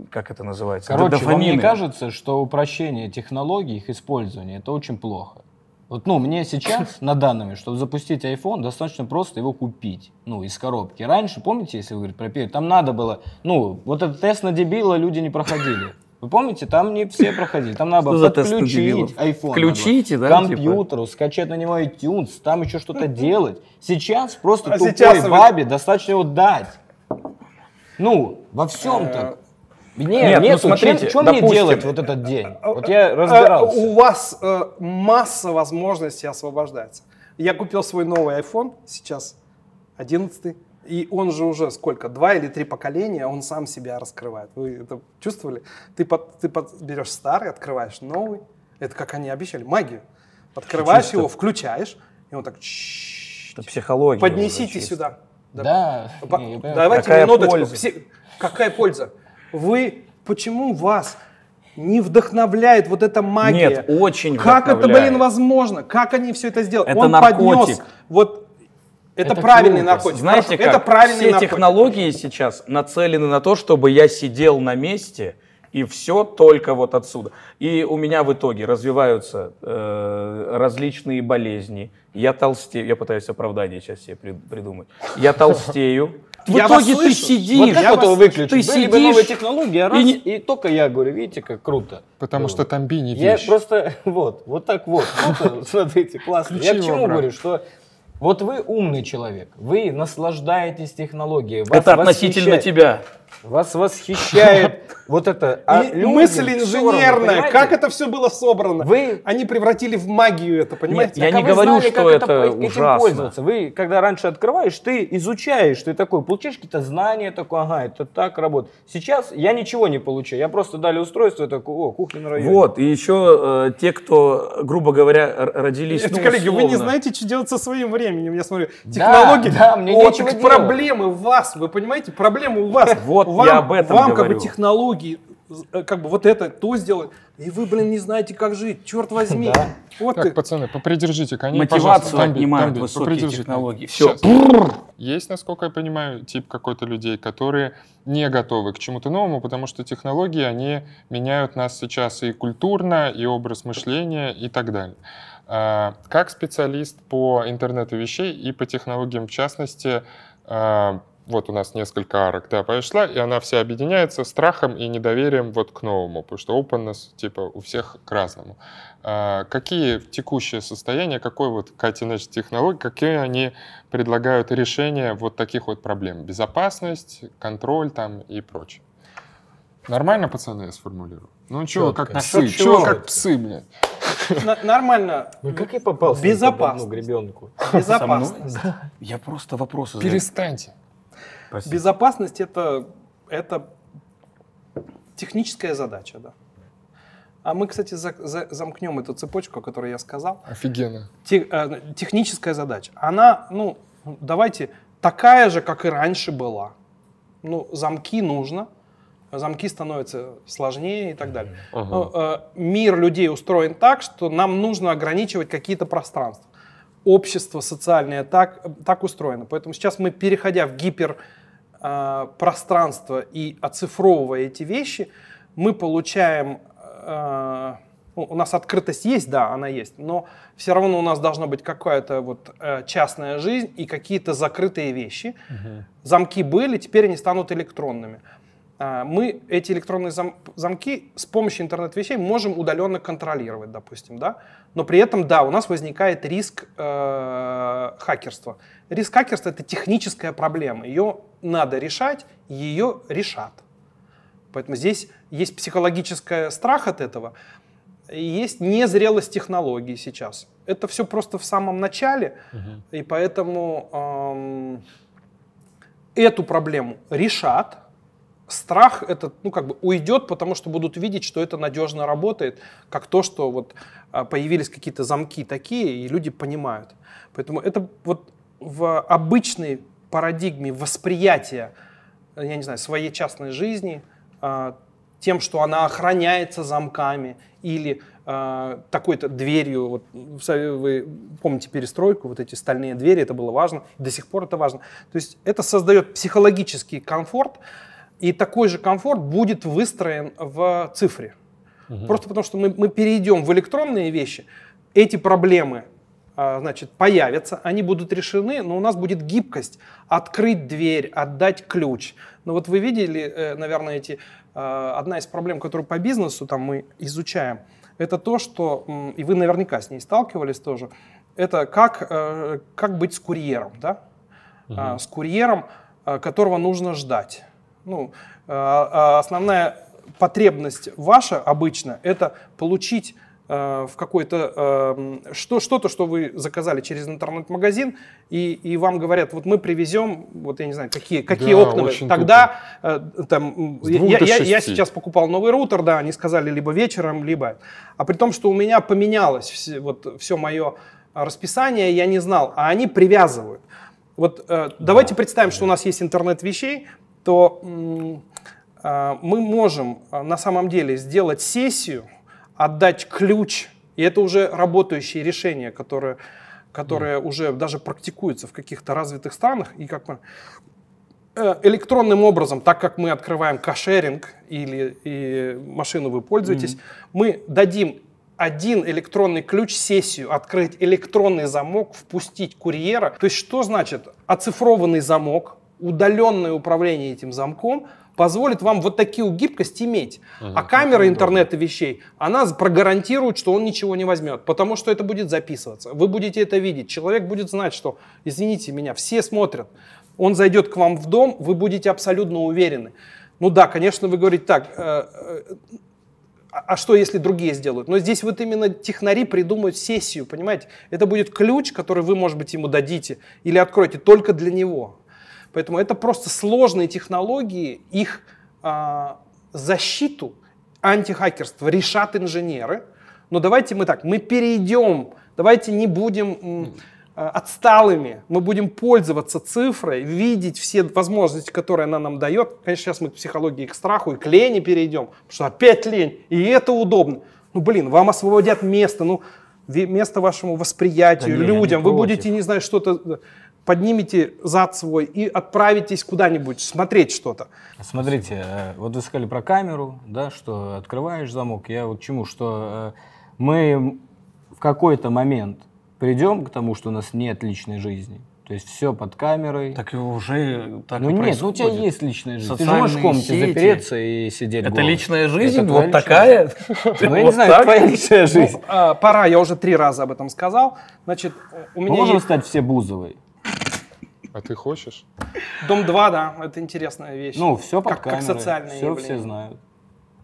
S2: как это называется,
S4: Короче, вам не кажется, что упрощение технологий, их использования, это очень плохо? Вот, ну, мне сейчас, на данный момент, чтобы запустить iPhone, достаточно просто его купить, ну, из коробки. Раньше, помните, если вы говорите про перед, там надо было, ну, вот этот тест на дебила люди не проходили. Вы помните, там не все проходили. Там надо было подключить iPhone.
S2: Включите, да, типа?
S4: компьютеру, скачать на него iTunes, там еще что-то делать. Сейчас просто
S3: А
S4: тупой
S3: сейчас вы-
S4: бабе достаточно его дать. Ну, во всем
S3: Э,
S4: так. Нет,
S2: Нет,
S4: нет,
S2: ну смотрите,
S4: что мне
S2: допустим,
S4: делать вот этот день? Вот я
S3: Э,
S4: разбирался.
S3: У вас э, масса возможностей освобождается. Я купил свой новый iPhone сейчас, 11 и он же уже сколько, два или три поколения, он сам себя раскрывает. Вы это чувствовали? Ты, под, ты под, берешь старый, открываешь новый. Это как они обещали, магию. Открываешь
S2: Чисто.
S3: его, включаешь, и он так...
S2: Это психология.
S3: Поднесите сюда.
S4: Да. Не, я понимаю.
S3: Давайте
S2: Какая
S3: минуточку.
S2: польза?
S3: Все- Какая польза? Вы почему вас не вдохновляет вот эта магия?
S2: Нет, очень
S3: Как это, блин, возможно? Как они все это сделали?
S2: Это
S3: Он
S2: наркотик.
S3: поднес. Вот это,
S4: Это
S3: правильный
S4: круто.
S3: наркотик.
S2: Знаете
S3: Хорошо,
S2: как?
S3: это правильный
S2: Все
S3: наркотик.
S2: технологии сейчас нацелены на то, чтобы я сидел на месте и все только вот отсюда. И у меня в итоге развиваются э, различные болезни. Я толстею, я пытаюсь оправдание сейчас себе при- придумать. Я толстею. В
S3: Я вас
S2: итоге ты
S3: слышу.
S4: Вот
S2: сидишь,
S4: как
S3: Я
S4: вот
S3: вас-
S4: выключить?
S2: ты
S4: Были бы новые
S2: сидишь
S4: технологии, а
S2: и
S4: раз,
S2: не-
S4: и только я говорю, видите, как круто.
S1: Потому
S4: было.
S1: что там би не
S4: Я
S1: вещь.
S4: просто, вот, вот так вот, смотрите, классно. Я к чему говорю, что вот вы умный человек, вы наслаждаетесь технологией.
S2: это относительно тебя.
S4: Вас восхищает вот это. а
S3: И
S4: людям
S3: мысль
S4: равно,
S3: инженерная,
S4: понимаете?
S3: как это все было собрано.
S4: Вы
S3: Они превратили в магию это, понимаете?
S2: я
S4: Так,
S2: не
S4: а вы
S2: говорю,
S4: знали,
S2: что
S4: как
S2: это
S4: этим
S2: ужасно.
S4: пользоваться. Вы, когда раньше открываешь, ты изучаешь, ты такой, получаешь какие-то знания, такой, ага, это так работает. Сейчас я ничего не получаю, я просто дали устройство, я такой, о, кухня на районе.
S2: Вот, и еще э, те, кто, грубо говоря, родились,
S3: Это,
S2: ну,
S3: коллеги, вы не
S2: условно.
S3: знаете, что делать со своим временем. Я смотрю,
S4: Да,
S3: технологии.
S4: да, мне
S3: О,
S4: нечего
S3: так
S4: делать.
S3: проблемы в вас, вы понимаете? Проблемы у вас.
S2: Вот
S3: вам,
S2: я об этом
S3: Вам как бы
S2: говорю.
S3: технологии, э, как бы вот это, то сделать, и вы, блин, не знаете, как жить. Черт возьми.
S4: Да.
S3: Вот
S1: Так,
S3: как-
S1: пацаны, попридержите коней,
S2: Мотивацию.
S1: Тамби,
S2: отнимают
S1: Тамби,
S2: высокие
S1: попридержите.
S2: технологии.
S1: Щас. Есть, насколько я понимаю, тип какой-то людей, которые не готовы к чему-то новому, потому что технологии, они меняют нас сейчас и культурно, и образ мышления, и так далее. А, Как специалист по интернету вещей и по технологиям в частности, а, вот у нас несколько арок, да, пошла, и она вся объединяется страхом и недоверием вот к новому, потому что openness, типа, у всех к разному. А, Какие текущее состояние, какой вот cutting-edge технологии, какие они предлагают решения вот таких вот проблем? Безопасность, контроль там и прочее. Нормально, пацаны, я сформулирую? Ну чего, как псы, чего как псы, блядь?
S3: Нормально.
S4: Ну как я попался
S3: Безопасность.
S4: на гребенку?
S3: Безопасность.
S2: Я просто вопросы задаю.
S1: Перестаньте.
S2: Простите.
S3: Безопасность это, это техническая задача, да. А мы, кстати, за- за- замкнем эту цепочку, о которой я сказал.
S1: Офигенно.
S3: Те- э, техническая задача. Она, ну, давайте, такая же, как и раньше была. Ну, замки нужно, замки становятся сложнее и так далее.
S1: Ага.
S3: Ну, э, мир людей устроен так, что нам нужно ограничивать какие-то пространства. Общество социальное так, так устроено. Поэтому сейчас мы, переходя в гиперпространство и оцифровывая эти вещи, мы получаем... э, ну, у нас открытость есть, да, она есть, но все равно у нас должна быть какая-то вот э, частная жизнь и какие-то закрытые вещи. Замки были, теперь они станут электронными. А, Мы эти электронные зам- замки с помощью интернет-вещей можем удаленно контролировать, допустим, да. Но при этом, да, у нас возникает риск э, хакерства. Риск хакерства это техническая проблема. Ее надо решать, ее решат. Поэтому здесь есть психологический страх от этого, и есть незрелость технологий сейчас. Это все просто в самом начале, и поэтому эм, эту проблему решат. Страх этот, ну, как бы уйдет, потому что будут видеть, что это надежно работает, как то, что вот а, появились какие-то замки такие, и люди понимают. Поэтому это вот в обычной парадигме восприятия, я не знаю, своей частной жизни, а, тем, что она охраняется замками или а, такой-то дверью. Вот, вы помните перестройку, вот эти стальные двери, это было важно, до сих пор это важно. То есть это создает психологический комфорт, и такой же комфорт будет выстроен в цифре. Просто потому что мы, мы перейдем в электронные вещи, эти проблемы а, значит, появятся, они будут решены, но у нас будет гибкость открыть дверь, отдать ключ. Но вот вы видели, э, наверное, эти, э, одна из проблем, которую по бизнесу там мы изучаем, это то, что, и вы наверняка с ней сталкивались тоже, это как, э, как быть с курьером, да? А, С курьером, а, которого нужно ждать. Ну, а, а, основная потребность ваша обычно это получить э, в какой-то э, что что-то, что вы заказали через интернет-магазин, и, и вам говорят, вот мы привезем, вот я не знаю, какие какие
S1: Да,
S3: окна. Тогда э, там я, я- я- сейчас покупал новый роутер, да, они сказали либо вечером, либо, а при том, что у меня поменялось все, вот все мое расписание, я не знал, а они привязывают. Вот э, давайте представим, что у нас есть интернет вещей, то а, мы можем а, на самом деле сделать сессию, отдать ключ, и это уже работающие решения, которые, которые уже даже практикуются в каких-то развитых странах, и как мы э, электронным образом, так как мы открываем кошеринг или и машину вы пользуетесь, мы дадим один электронный ключ сессию, открыть электронный замок, впустить курьера. То есть что значит оцифрованный замок, удаленное управление этим замком позволит вам вот такую гибкость иметь. А камера интернета вещей, она прогарантирует, что он ничего не возьмет, потому что это будет записываться. Вы будете это видеть. Человек будет знать, что, извините меня, все смотрят. Он зайдет к вам в дом, вы будете абсолютно уверены. Ну да, конечно, вы говорите так, э, э, а а что, если другие сделают? Но здесь вот именно технари придумают сессию, понимаете? Это будет ключ, который вы, может быть, ему дадите или откроете только для него. Поэтому это просто сложные технологии, их а, защиту, антихакерство решат инженеры. Но давайте мы так, мы перейдем, давайте не будем м, а, отсталыми, мы будем пользоваться цифрой, видеть все возможности, которые она нам дает. Конечно, сейчас мы к психологии, к страху и к лени перейдем, потому что опять лень, и это удобно. Ну, блин, вам освободят место, ну, место вашему восприятию,
S2: Да не, я не
S3: людям. Вы
S2: против.
S3: будете, не знаю, что-то, поднимете зад свой и отправитесь куда-нибудь смотреть что-то.
S4: Смотрите, э, вот вы сказали про камеру, да, что открываешь замок. Я вот к чему, что э, мы в какой-то момент придем к тому, что у нас нет личной жизни. То есть все под камерой.
S2: Так и уже так
S4: ну
S2: и
S4: нет, ну у тебя
S2: происходит.
S4: есть личная жизнь. Ты же можешь в
S2: Социальные
S4: комнате
S2: сети.
S4: запереться и сидеть
S2: Это
S4: голым.
S2: личная жизнь?
S4: Это
S2: вот такая?
S4: Ну, я не знаю, твоя личная жизнь.
S3: Ну, а, пора, я уже три раза об этом сказал. Значит, у
S4: Мы
S3: меня
S4: можем стать все Бузовой.
S1: А ты хочешь?
S3: дом 2, да, это интересная вещь.
S4: Ну, все под
S3: как, как
S4: камерой.
S3: социальное
S4: все
S3: явление.
S4: все знают.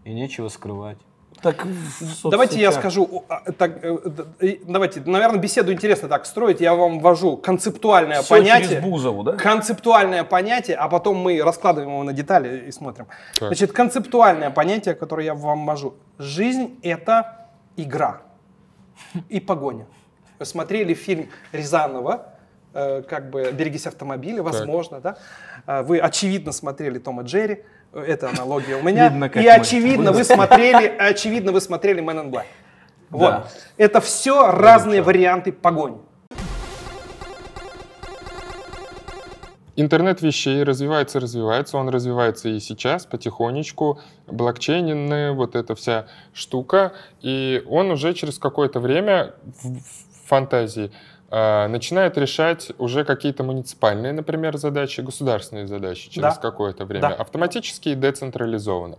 S4: И нечего скрывать.
S2: Так
S3: Давайте я скажу, а, так, э, давайте, наверное, беседу интересно так строить. Я вам ввожу концептуальное
S2: Всё
S3: понятие.
S2: через Бузову, да?
S3: Концептуальное понятие, а потом мы раскладываем его на детали и смотрим.
S1: Так.
S3: Значит, концептуальное понятие, которое я вам ввожу. Жизнь — это игра и погоня. Вы смотрели фильм Рязанова, как бы «Берегись автомобиля», возможно, да? Э, Вы, очевидно, смотрели Тома и Джерри, Э, это аналогия у меня.
S2: Видно,
S3: и очевидно, вы смотрели, очевидно, вы смотрели Man in Black. Вот.
S2: Да.
S3: Это все разные варианты погони.
S1: Интернет вещей развивается, развивается, он развивается и сейчас потихонечку, блокчейненная вот эта вся штука, и он уже через какое-то время в фантазии э, начинает решать уже какие-то муниципальные, например, задачи, государственные задачи через
S3: Да.
S1: какое-то время,
S3: Да.
S1: автоматически и децентрализованно.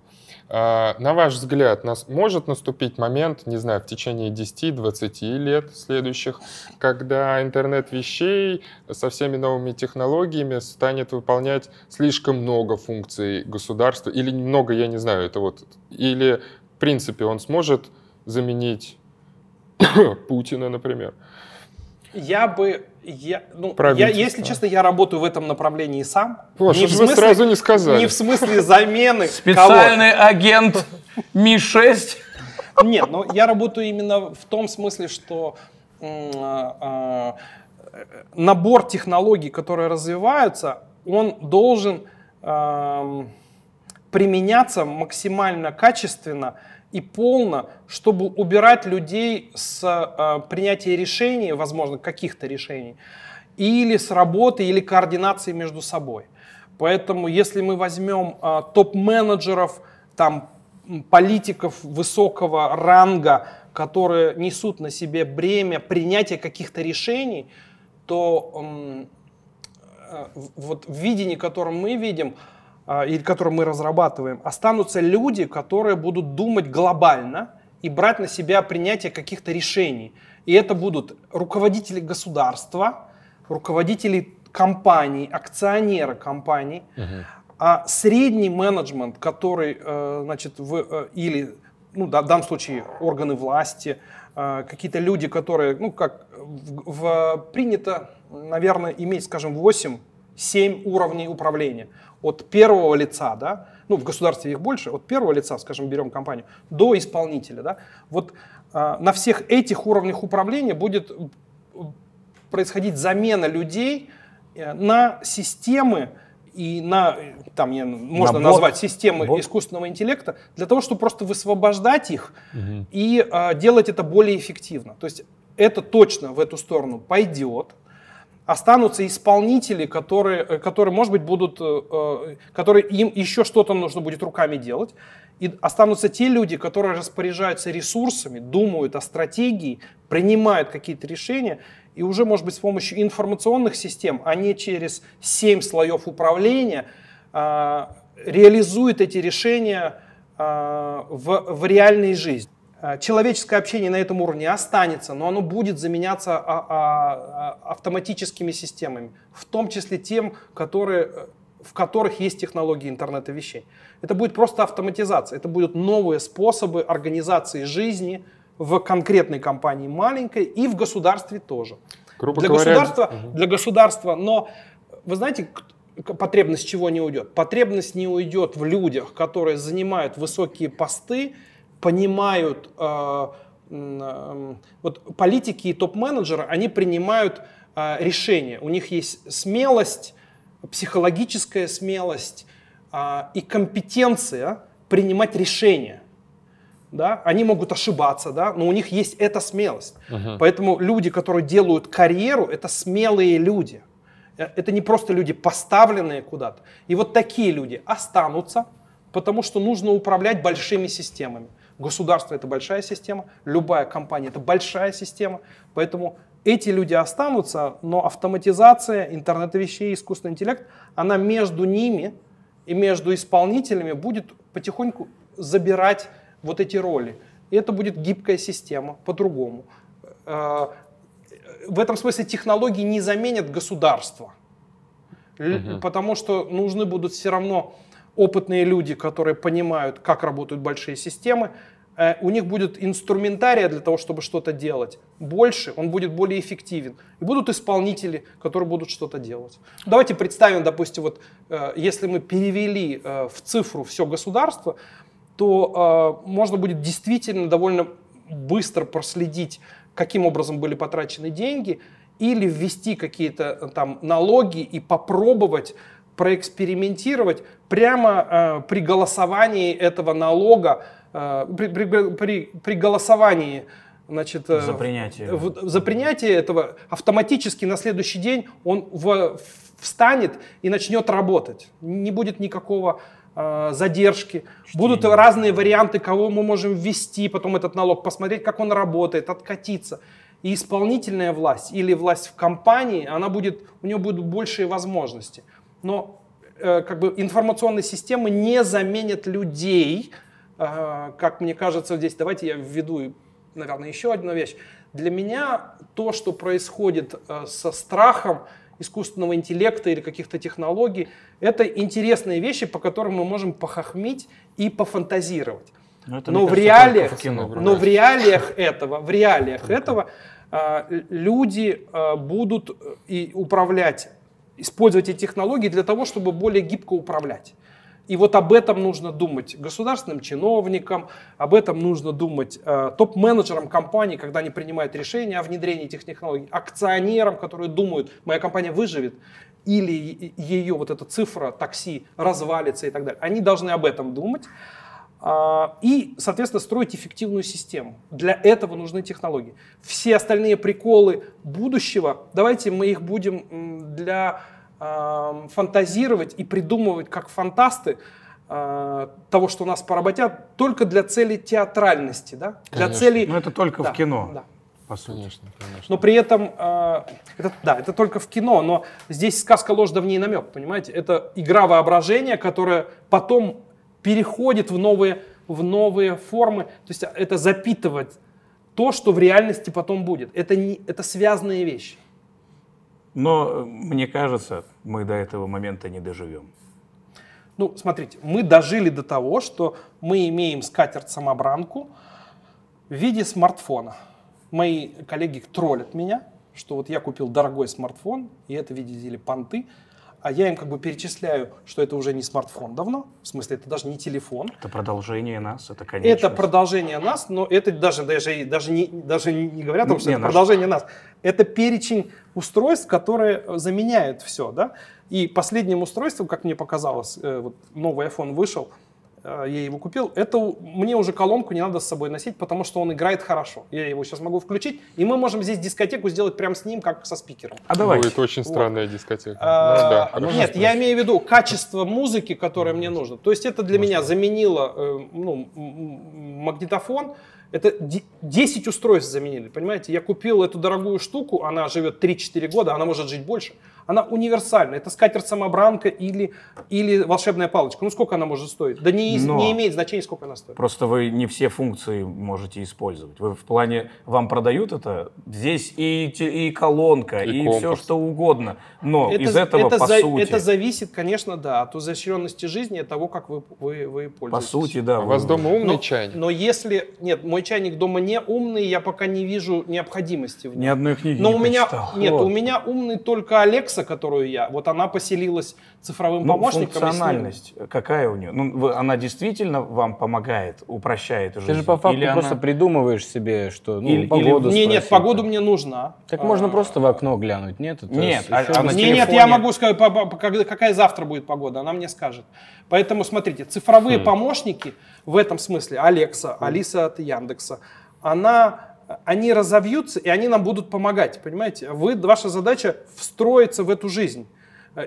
S1: Э, На ваш взгляд, нас может наступить момент, не знаю, в течение 10-20 лет следующих, когда интернет вещей со всеми новыми технологиями станет выполнять слишком много функций государства, или немного, я не знаю, это вот, или в принципе он сможет заменить Путина, например.
S3: Я бы, я, ну, я, если честно, я работаю в этом направлении сам.
S1: Вот,
S3: Не в
S1: же вы
S3: смысле-
S1: сразу не сказали?
S3: Не в смысле замены
S2: Специальный агент Ми-6.
S3: кого-то. Нет, но я работаю именно в том смысле, что а, а, набор технологий, которые развиваются, он должен применяться максимально качественно и полно, чтобы убирать людей с а, принятия решений, возможно, каких-то решений, или с работы, или координации между собой. Поэтому, если мы возьмем а, топ-менеджеров, там, политиков высокого ранга, которые несут на себе бремя принятия каких-то решений, то э, в- вот в видении, которое мы видим, а, или которое мы разрабатываем, останутся люди, которые будут думать глобально и брать на себя принятие каких-то решений. И это будут руководители государства, руководители компаний, акционеры компаний, А средний менеджмент, который, э, значит, в, э, или, ну, в данном случае органы власти, э, какие-то люди, которые, ну, как в, в, принято, наверное, иметь, скажем, 8-7 уровней управления. От первого лица, да, ну, в государстве их больше, от первого лица, скажем, берем компанию, до исполнителя, да, вот на всех этих уровнях управления будет происходить замена людей на системы, и на, там я, можно на назвать системы бот. искусственного интеллекта, для того, чтобы просто высвобождать их угу. и а, делать это более эффективно. То есть это точно в эту сторону пойдет. Останутся исполнители, которые, э, которые может быть, будут, э, э, которые им еще что-то нужно будет руками делать. И останутся те люди, которые распоряжаются ресурсами, думают о стратегии, принимают какие-то решения и уже, может быть, с помощью информационных систем, а не через семь слоев управления, а, реализует эти решения а, в, в реальной жизни. А, человеческое общение на этом уровне останется, но оно будет заменяться автоматическими системами, в том числе тем, которые, в которых есть технологии интернета вещей. Это будет просто автоматизация, это будут новые способы организации жизни, в конкретной компании маленькой и в государстве тоже. Грубо для говоря, государства, угу. для государства, но вы знаете, потребность чего не уйдет? Потребность не уйдет в людях, которые занимают высокие посты, понимают, э, э, вот политики и топ-менеджеры, они принимают э, решения. У них есть смелость, психологическая смелость э, и компетенция принимать решения да, они могут ошибаться, да, но у них есть эта смелость. Uh-huh. Поэтому люди, которые делают карьеру, это смелые люди. Это не просто люди, поставленные куда-то. И вот такие люди останутся, потому что нужно управлять большими системами. Государство это большая система, любая компания это большая система, поэтому эти люди останутся, но автоматизация, интернет вещей, искусственный интеллект, она между ними и между исполнителями будет потихоньку забирать вот эти роли. И это будет гибкая система, по-другому. Э, в этом смысле технологии не заменят государство, угу. потому что нужны будут все равно опытные люди, которые понимают, как работают большие системы. Э, у них будет инструментария для того, чтобы что-то делать больше, он будет более эффективен. И будут исполнители, которые будут что-то делать. Давайте представим, допустим, вот э, если мы перевели в цифру все государство, то э, можно будет действительно довольно быстро проследить, каким образом были потрачены деньги, или ввести какие-то э, там налоги и попробовать проэкспериментировать прямо э, при голосовании этого налога, э, при, при, при, при голосовании значит,
S2: э, за принятие.
S3: В, за принятие этого автоматически на следующий день он в, встанет и начнет работать. Не будет никакого Э, задержки, Чтение. будут разные варианты, кого мы можем ввести, потом этот налог, посмотреть, как он работает, откатиться. И исполнительная власть или власть в компании, она будет, у нее будут большие возможности. Но э, как бы информационные системы не заменят людей, э, как мне кажется здесь. Давайте я введу, наверное, еще одну вещь. Для меня то, что происходит э, со страхом, искусственного интеллекта или каких-то технологий. Это интересные вещи, по которым мы можем похохмить и пофантазировать. Но, это, но, в, реалиях, в кино, но в реалиях этого, в реалиях этого люди будут и управлять, использовать эти технологии для того, чтобы более гибко управлять. И вот об этом нужно думать государственным чиновникам, об этом нужно думать э, топ-менеджерам компаний, когда они принимают решения о внедрении этих технологий, акционерам, которые думают, моя компания выживет, или ее вот эта цифра такси развалится и так далее. Они должны об этом думать и, соответственно, строить эффективную систему. Для этого нужны технологии. Все остальные приколы будущего, давайте мы их будем для фантазировать и придумывать как фантасты э, того, что нас поработят, только для цели театральности, да? Для цели.
S2: Но это только
S3: да,
S2: в кино.
S3: Да.
S2: По сути. Конечно,
S3: конечно. Но при этом, э, это, да, это только в кино, но здесь сказка ложь давней намек, понимаете? Это игра воображения, которая потом переходит в новые, в новые формы. То есть это запитывать то, что в реальности потом будет. Это, не, это связанные вещи.
S2: Но мне кажется, мы до этого момента не доживем.
S3: Ну, смотрите, мы дожили до того, что мы имеем скатерть-самобранку в виде смартфона. Мои коллеги троллят меня, что вот я купил дорогой смартфон, и это, видите ли, понты, а я им как бы перечисляю, что это уже не смартфон давно, в смысле, это даже не телефон.
S2: Это продолжение нас, это конечно.
S3: Это продолжение нас, но это даже, даже, даже, не, даже не говоря о том, что
S2: Не,
S3: это
S2: наш-
S3: продолжение нас. Это перечень устройств, которые заменяют все, да. И последним устройством, как мне показалось, э, вот новый iPhone вышел, э, я его купил, это мне уже колонку не надо с собой носить, потому что он играет хорошо. Я его сейчас могу включить, и мы можем здесь дискотеку сделать прямо с ним, как со спикером.
S2: А давайте.
S1: Будет очень странная дискотека.
S3: А,
S1: Ну да.
S3: Нет, я имею в виду качество музыки, которое мне нужно. То есть это для меня заменило э, ну, магнитофон. Это де- 10 устройств заменили, понимаете? Я купил эту дорогую штуку, она живет 3-4 года, она может жить больше. Она универсальна. Это скатерть-самобранка или, или волшебная палочка. Ну сколько она может стоить? Да не,
S2: Но-
S3: не имеет значения, сколько она стоит.
S2: Просто вы не все функции можете использовать. Вы в плане, вам продают это, здесь и, и колонка,
S1: И
S2: и,
S1: компас.
S2: все что угодно. Но из этого,
S3: это
S2: по
S3: за-
S2: сути,
S3: это зависит, конечно, да, от изощренности жизни, от того, как вы, вы, вы
S2: по
S3: пользуетесь.
S2: сути, да.
S1: А У вас
S2: вы-
S1: дома умный
S3: Но-
S1: чайник?
S3: Но если... Нет, мой чайник дома не умный, я пока не вижу необходимости в нем.
S2: Ни одной книги
S3: Но
S2: не
S3: у меня... Нет,
S2: Вот.
S3: у меня умный только Алекса, которую я. Вот она поселилась цифровым
S2: Ну,
S3: помощником.
S2: функциональность, какая у нее? Ну, вы- она действительно вам помогает, упрощает жизнь?
S4: Ты же по факту
S2: Или
S4: просто
S2: она-
S4: придумываешь себе, что ну,
S2: Или-
S4: погоду
S3: Не, нет, погоду мне нужна.
S4: Так
S3: А,
S4: можно просто в окно глянуть, нет? Это
S2: Нет, а- а на
S3: нет, я могу сказать, какая завтра будет погода, она мне скажет. Поэтому смотрите, цифровые помощники в этом смысле, Алекса, Алиса от Яндекса, она, они разовьются и они нам будут помогать, понимаете? Вы, ваша задача встроиться в эту жизнь.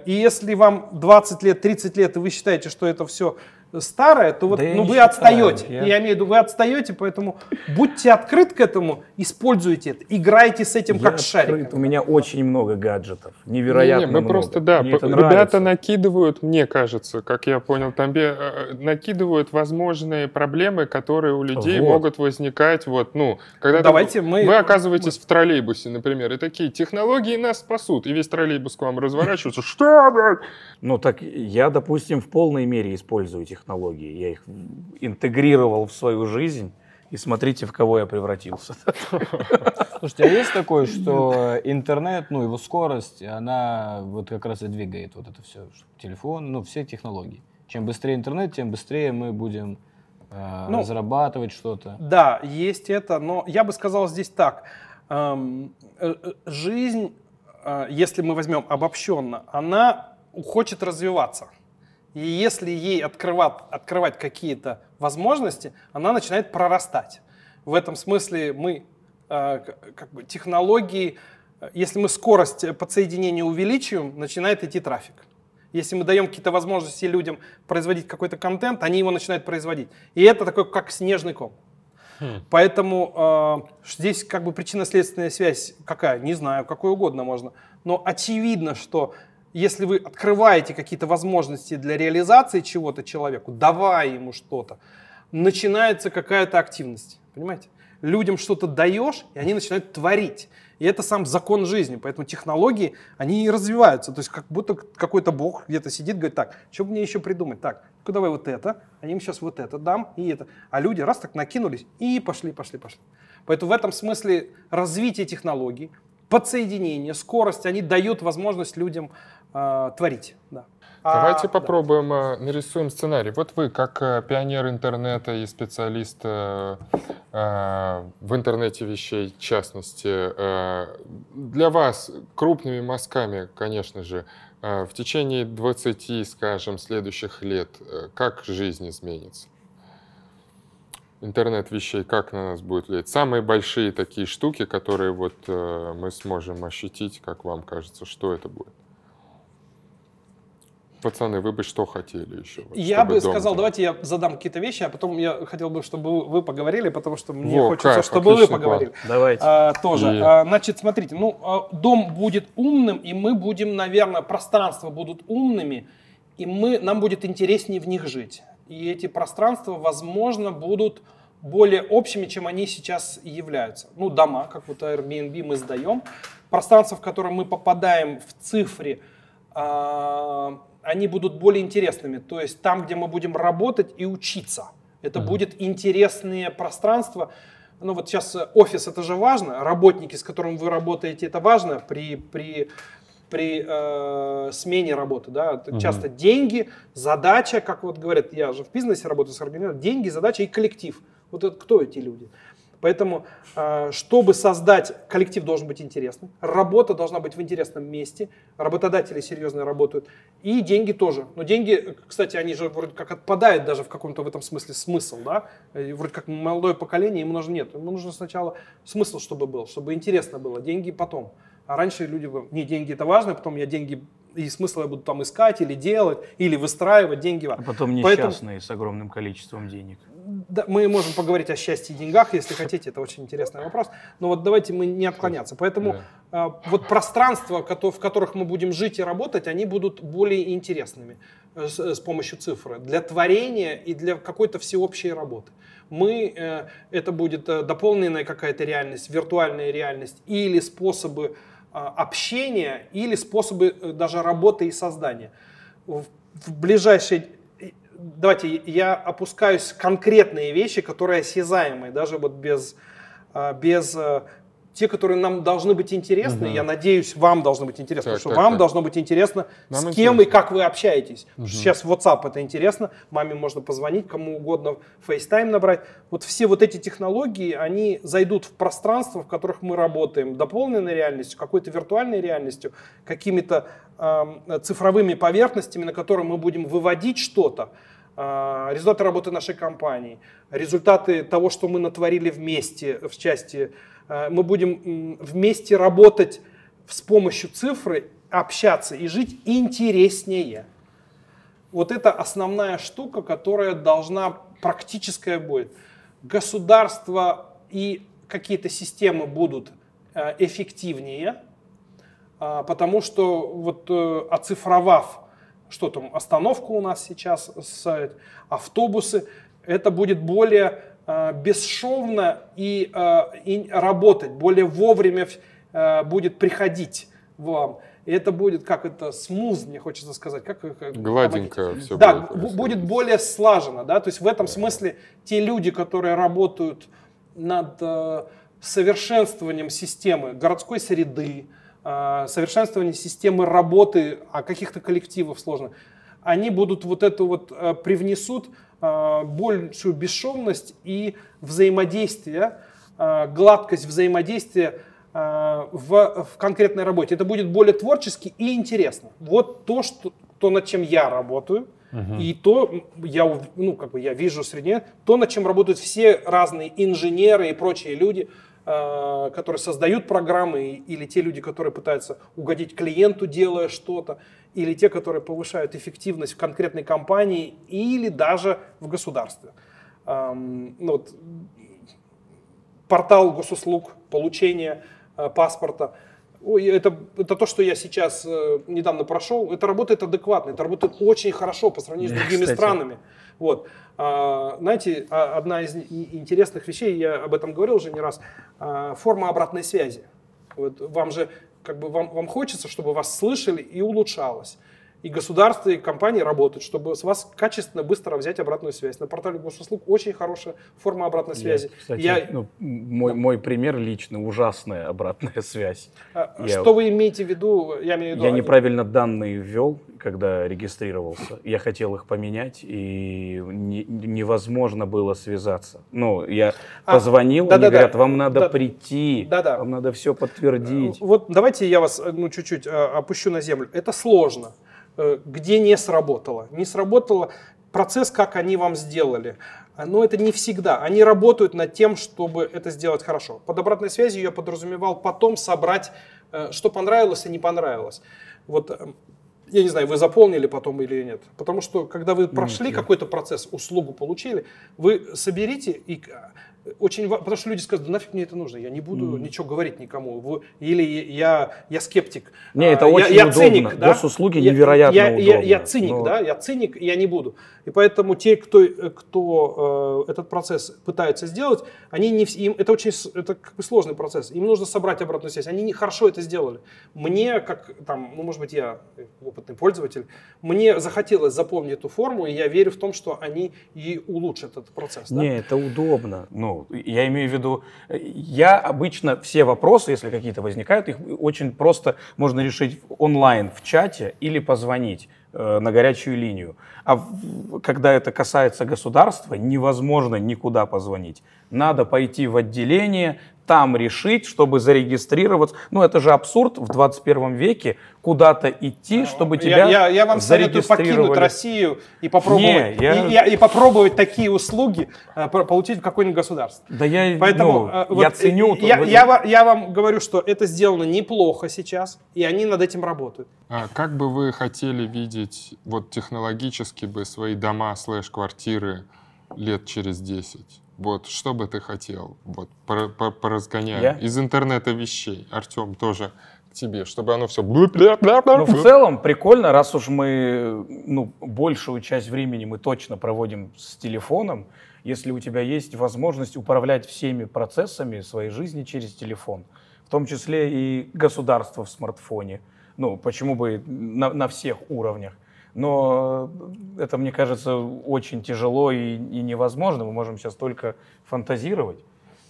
S3: И если вам 20 лет, 30 лет, и вы считаете, что это все старое, то вот,
S2: Да
S3: ну,
S2: не
S3: вы
S2: считаю.
S3: отстаете.
S2: Я-
S3: Я... имею в виду, вы отстаете, поэтому будьте открыты к этому, используйте это, играйте с этим
S2: Я
S3: как шариком.
S2: У меня очень много гаджетов, невероятно
S1: Не-не, мы
S2: много.
S1: просто, да,
S2: Мне
S1: ребята
S2: нравится.
S1: накидывают, мне кажется, как я понял, там бе- э, накидывают возможные проблемы, которые у людей
S2: Вот.
S1: могут возникать, вот, ну, когда
S3: Давайте
S1: там
S3: мы-
S1: вы оказываетесь в троллейбусе, например, и такие, технологии нас спасут, и весь троллейбус к вам разворачивается, что, блядь?
S2: Ну так я, допустим, в полной мере использую технологии. Я их интегрировал в свою жизнь. И смотрите, в кого я превратился.
S4: Слушайте, а есть такое, что интернет, ну, его скорость, она вот как раз и двигает вот это все, телефон, ну, все технологии. Чем быстрее интернет, тем быстрее мы будем э,
S3: Ну,
S4: разрабатывать что-то.
S3: Да, есть это, но я бы сказал здесь так. Эм, э, э, Жизнь, э, если мы возьмем обобщенно, она хочет развиваться. И если ей открывать, открывать какие-то возможности, она начинает прорастать. В этом смысле мы э, как бы технологии, э, если мы скорость э, подсоединения увеличиваем, начинает идти трафик. Если мы даем какие-то возможности людям производить какой-то контент, они его начинают производить. И это такой как снежный ком. Поэтому э, здесь как бы причинно-следственная связь какая? Не знаю, какой угодно можно. Но очевидно, что если вы открываете какие-то возможности для реализации чего-то человеку, давая ему что-то, начинается какая-то активность. Понимаете? Людям что-то даешь, и они начинают творить. И это сам закон жизни. Поэтому технологии, они и развиваются. То есть как будто какой-то бог где-то сидит, говорит, так, что мне еще придумать? Так, ну давай вот это, а им сейчас вот это дам, и это. А люди раз так накинулись, и пошли, пошли, пошли. Поэтому в этом смысле развитие технологий, подсоединение, скорость, они дают возможность людям э, творить. Да. А,
S1: Давайте
S3: да.
S1: попробуем, э, нарисуем сценарий. Вот вы, как э, пионер интернета и специалист э, э, в интернете вещей, в частности, э, для вас крупными мазками, конечно же, э, в течение 20, скажем, следующих лет, э, как жизнь изменится? Интернет вещей как на нас будет влиять? Самые большие такие штуки, которые вот э, мы сможем ощутить, как вам кажется, что это будет? Пацаны, вы бы что хотели еще? вот,
S3: Я бы
S1: дом
S3: сказал,
S1: был?
S3: давайте я задам какие-то вещи, а потом я хотел бы, чтобы вы- поговорили, потому что мне
S1: Во,
S3: хочется,
S1: кайф,
S3: чтобы вы поговорили.
S2: Давайте.
S3: А, тоже.
S1: И-
S3: А, значит, смотрите, ну, а, дом будет умным, и мы будем, наверное, пространства будут умными, и мы, нам будет интереснее в них жить. И эти пространства, возможно, будут более общими, чем они сейчас являются. Ну, дома, как вот Airbnb мы сдаем. Пространство, в которое мы попадаем в цифре, а, они будут более интересными. То есть там, где мы будем работать и учиться. Это будет интересные пространства. Ну вот сейчас офис это же важно, работники, с которыми вы работаете, это важно при, при, при э, смене работы. Да? Это Часто деньги, задача, как вот говорят, я же в бизнесе работаю с организацией, деньги, задача и коллектив. Вот это кто эти люди? Поэтому, э, чтобы создать, коллектив должен быть интересным, работа должна быть в интересном месте, работодатели серьезно работают, и деньги тоже. Но деньги, кстати, они же вроде как отпадают даже в каком-то в этом смысле смысл, да? И вроде как молодое поколение, ему нужно нет. Ему нужно сначала смысл, чтобы был, чтобы интересно было, деньги потом. А раньше люди говорят, не, деньги это важно, потом я деньги и смысл я буду там искать или делать, или выстраивать деньги.
S2: А потом несчастные Поэтому, с огромным количеством денег
S3: да, мы можем поговорить о счастье и деньгах, если хотите, это очень интересный вопрос. Но вот давайте мы не отклоняться. Поэтому да. э, вот пространства, в которых мы будем жить и работать, они будут более интересными э, с, с помощью цифры для творения и для какой-то всеобщей работы. Мы, э, это будет э, дополненная какая-то реальность, виртуальная реальность или способы э, общения, или способы э, даже работы и создания. В, в ближайшие давайте я опускаюсь конкретные вещи, которые осязаемые, даже вот без, а, без а, те, которые нам должны быть интересны, угу. я надеюсь, вам должно быть интересно, так, потому что так, вам так. должно быть интересно, нам с кем интересно. и как вы общаетесь. Угу. Сейчас WhatsApp это интересно, маме можно позвонить, кому угодно FaceTime набрать. Вот все вот эти технологии, они зайдут в пространство, в которых мы работаем, дополненной реальностью, какой-то виртуальной реальностью, какими-то э, цифровыми поверхностями, на которые мы будем выводить что-то. А, результаты работы нашей компании, результаты того, что мы натворили вместе в части. А, мы будем вместе работать с помощью цифры, общаться и жить интереснее. Вот это основная штука, которая должна практическая будет. Государство и какие-то системы будут а, эффективнее, потому что вот э, оцифровав что там, остановка у нас сейчас, сайт, автобусы, это будет более э, бесшовно и, э, и работать, более вовремя э, будет приходить вам. И это будет, как это, смуз, мне хочется сказать. Как, как,
S1: Гладенько как,
S3: все да, будет. будет более слажено. Да? То есть в этом смысле те люди, которые работают над э, совершенствованием системы городской среды, а, совершенствование системы работы, а каких-то коллективов сложно, они будут вот это вот э, привнесут э, большую бесшовность и взаимодействие, э, гладкость взаимодействия в, в конкретной работе. Это будет более творчески и интересно. Вот то, что, то над чем я работаю, Uh-huh. И то я, ну, как бы я вижу среди то, над чем работают все разные инженеры и прочие люди, которые создают программы, или те люди, которые пытаются угодить клиенту, делая что-то, или те, которые повышают эффективность в конкретной компании, или даже в государстве. Ну, вот, портал госуслуг, получение э, паспорта. Это, это то, что я сейчас э, недавно прошел. Это работает адекватно, это работает очень хорошо по сравнению с другими Кстати. странами. Вот. А, знаете, а, одна из интересных вещей, я об этом говорил уже не раз, а, форма обратной связи. Вот вам же как бы вам, вам хочется, чтобы вас слышали и улучшалось и государство, и компании работают, чтобы с вас качественно, быстро взять обратную связь. На портале госуслуг очень хорошая форма обратной связи.
S2: Я, кстати, я... ну, мой, да. мой пример лично ужасная обратная связь.
S3: А, я... Что вы имеете в виду?
S2: Я, имею в виду... я неправильно данные ввел, когда регистрировался. Я хотел их поменять, и не, невозможно было связаться. Ну, я а, позвонил, да, они да, говорят, вам надо да, прийти, да, да. вам надо все подтвердить.
S3: Вот давайте я вас ну, чуть-чуть а, опущу на землю. Это сложно. Э, где не сработало. Не сработало процесс, как они вам сделали. Но это не всегда. Они работают над тем, чтобы это сделать хорошо. Под обратной связью я подразумевал потом собрать, э, что понравилось и не понравилось. Вот э, я не знаю, вы заполнили потом или нет. Потому что, когда вы прошли какой-то процесс, услугу получили, вы соберите и очень, потому что люди скажут, да нафиг мне это нужно, я не буду mm. ничего говорить никому, или я, я скептик.
S2: Не, это а, очень я, я циник, да? Госуслуги невероятно
S3: я,
S2: удобно.
S3: Я, я циник, но... да, я циник, я не буду. И поэтому те, кто, кто э, этот процесс пытается сделать, они не, им, это очень это как бы сложный процесс, им нужно собрать обратную связь, они не хорошо это сделали. Мне, как там, ну, может быть, я опытный пользователь, мне захотелось запомнить эту форму, и я верю в том, что они и улучшат этот процесс.
S2: Не, да? это удобно. Ну, я имею в виду, я обычно все вопросы, если какие-то возникают, их очень просто можно решить онлайн в чате или позвонить э, на горячую линию. А когда это касается государства, невозможно никуда позвонить. Надо пойти в отделение, там решить, чтобы зарегистрироваться. Ну, это же абсурд в 21 веке куда-то идти, чтобы тебя
S3: Я, я, я вам советую покинуть Россию и попробовать, Не, я... и, и, и попробовать такие услуги э, получить в какое-нибудь государство.
S2: Да я, Поэтому, ну, э, вот, я ценю...
S3: Я, я, я вам говорю, что это сделано неплохо сейчас, и они над этим работают.
S1: А как бы вы хотели видеть вот технологически бы свои дома слэш-квартиры лет через 10? Вот, что бы ты хотел? Вот, поразгоняем. Я? Из интернета вещей. Артем, тоже к тебе, чтобы оно все... Ну,
S2: в целом, прикольно, раз уж мы, ну, большую часть времени мы точно проводим с телефоном, если у тебя есть возможность управлять всеми процессами своей жизни через телефон, в том числе и государство в смартфоне, ну, почему бы на, на всех уровнях. Но это, мне кажется, очень тяжело и, и невозможно. Мы можем сейчас только фантазировать.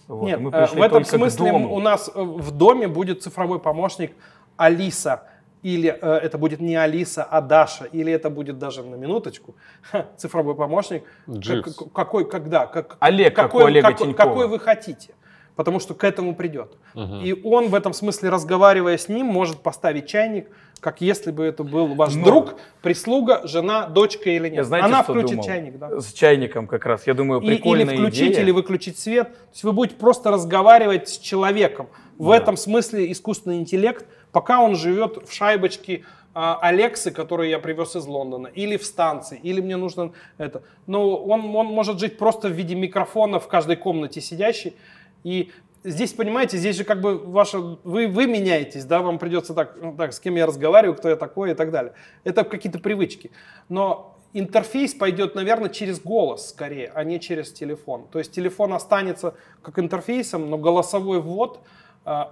S3: Вот. Нет, мы э, в этом смысле у нас э, в доме будет цифровой помощник Алиса. Или э, это будет не Алиса, а Даша. Или это будет даже на минуточку цифровой помощник. Как, какой, когда? Как,
S2: Олег,
S3: какой,
S2: как Олега
S3: какой, какой вы хотите потому что к этому придет. Угу. И он в этом смысле, разговаривая с ним, может поставить чайник, как если бы это был ваш Но... друг, прислуга, жена, дочка или нет.
S2: знаете,
S3: Она
S2: включит
S3: думал? чайник, да.
S2: С чайником как раз. Я думаю, прикольная
S3: и, Или включить,
S2: идея.
S3: или выключить свет. То есть вы будете просто разговаривать с человеком. В да. этом смысле искусственный интеллект, пока он живет в шайбочке а, Алексы, которую я привез из Лондона, или в станции, или мне нужно это. Но он, он может жить просто в виде микрофона в каждой комнате сидящий. И здесь, понимаете, здесь же как бы ваша, вы, вы меняетесь, да, вам придется так, ну, так, с кем я разговариваю, кто я такой и так далее. Это какие-то привычки. Но интерфейс пойдет, наверное, через голос скорее, а не через телефон. То есть телефон останется как интерфейсом, но голосовой ввод –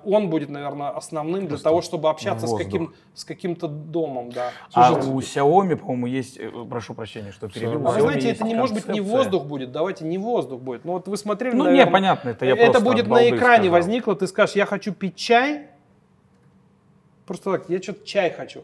S3: он будет, наверное, основным для того, чтобы общаться с, каким, с каким-то домом. Да.
S2: А Слушайте, а у Xiaomi, по-моему, есть, э, прошу прощения, что перебил.
S3: Вы знаете, это не может быть не воздух будет, давайте не воздух будет. Ну вот вы смотрели,
S2: Ну наверное, не, понятно, это я
S3: Это будет на экране сказал. возникло, ты скажешь, я хочу пить чай, просто так, я что-то чай хочу.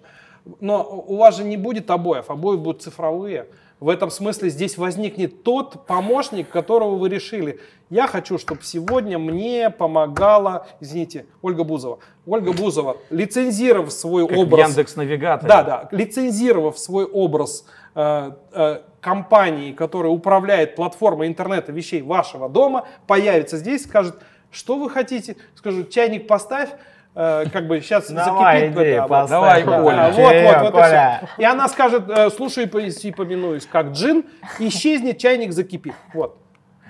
S3: Но у вас же не будет обоев, обои будут цифровые. В этом смысле здесь возникнет тот помощник, которого вы решили. Я хочу, чтобы сегодня мне помогала, извините, Ольга Бузова. Ольга Бузова, лицензировав свой
S2: как
S3: образ...
S2: Яндекс Навигатор.
S3: Да, да, лицензировав свой образ э, э, компании, которая управляет платформой интернета вещей вашего дома, появится здесь, скажет, что вы хотите? Скажу, чайник поставь, Э, как бы сейчас
S4: Давай, закипит. Иди,
S3: да, Давай, Коля. Вот, вот, вот, Коля. И, все. и она скажет, э, слушай и поминуюсь, как джин, исчезнет, чайник закипит. Вот.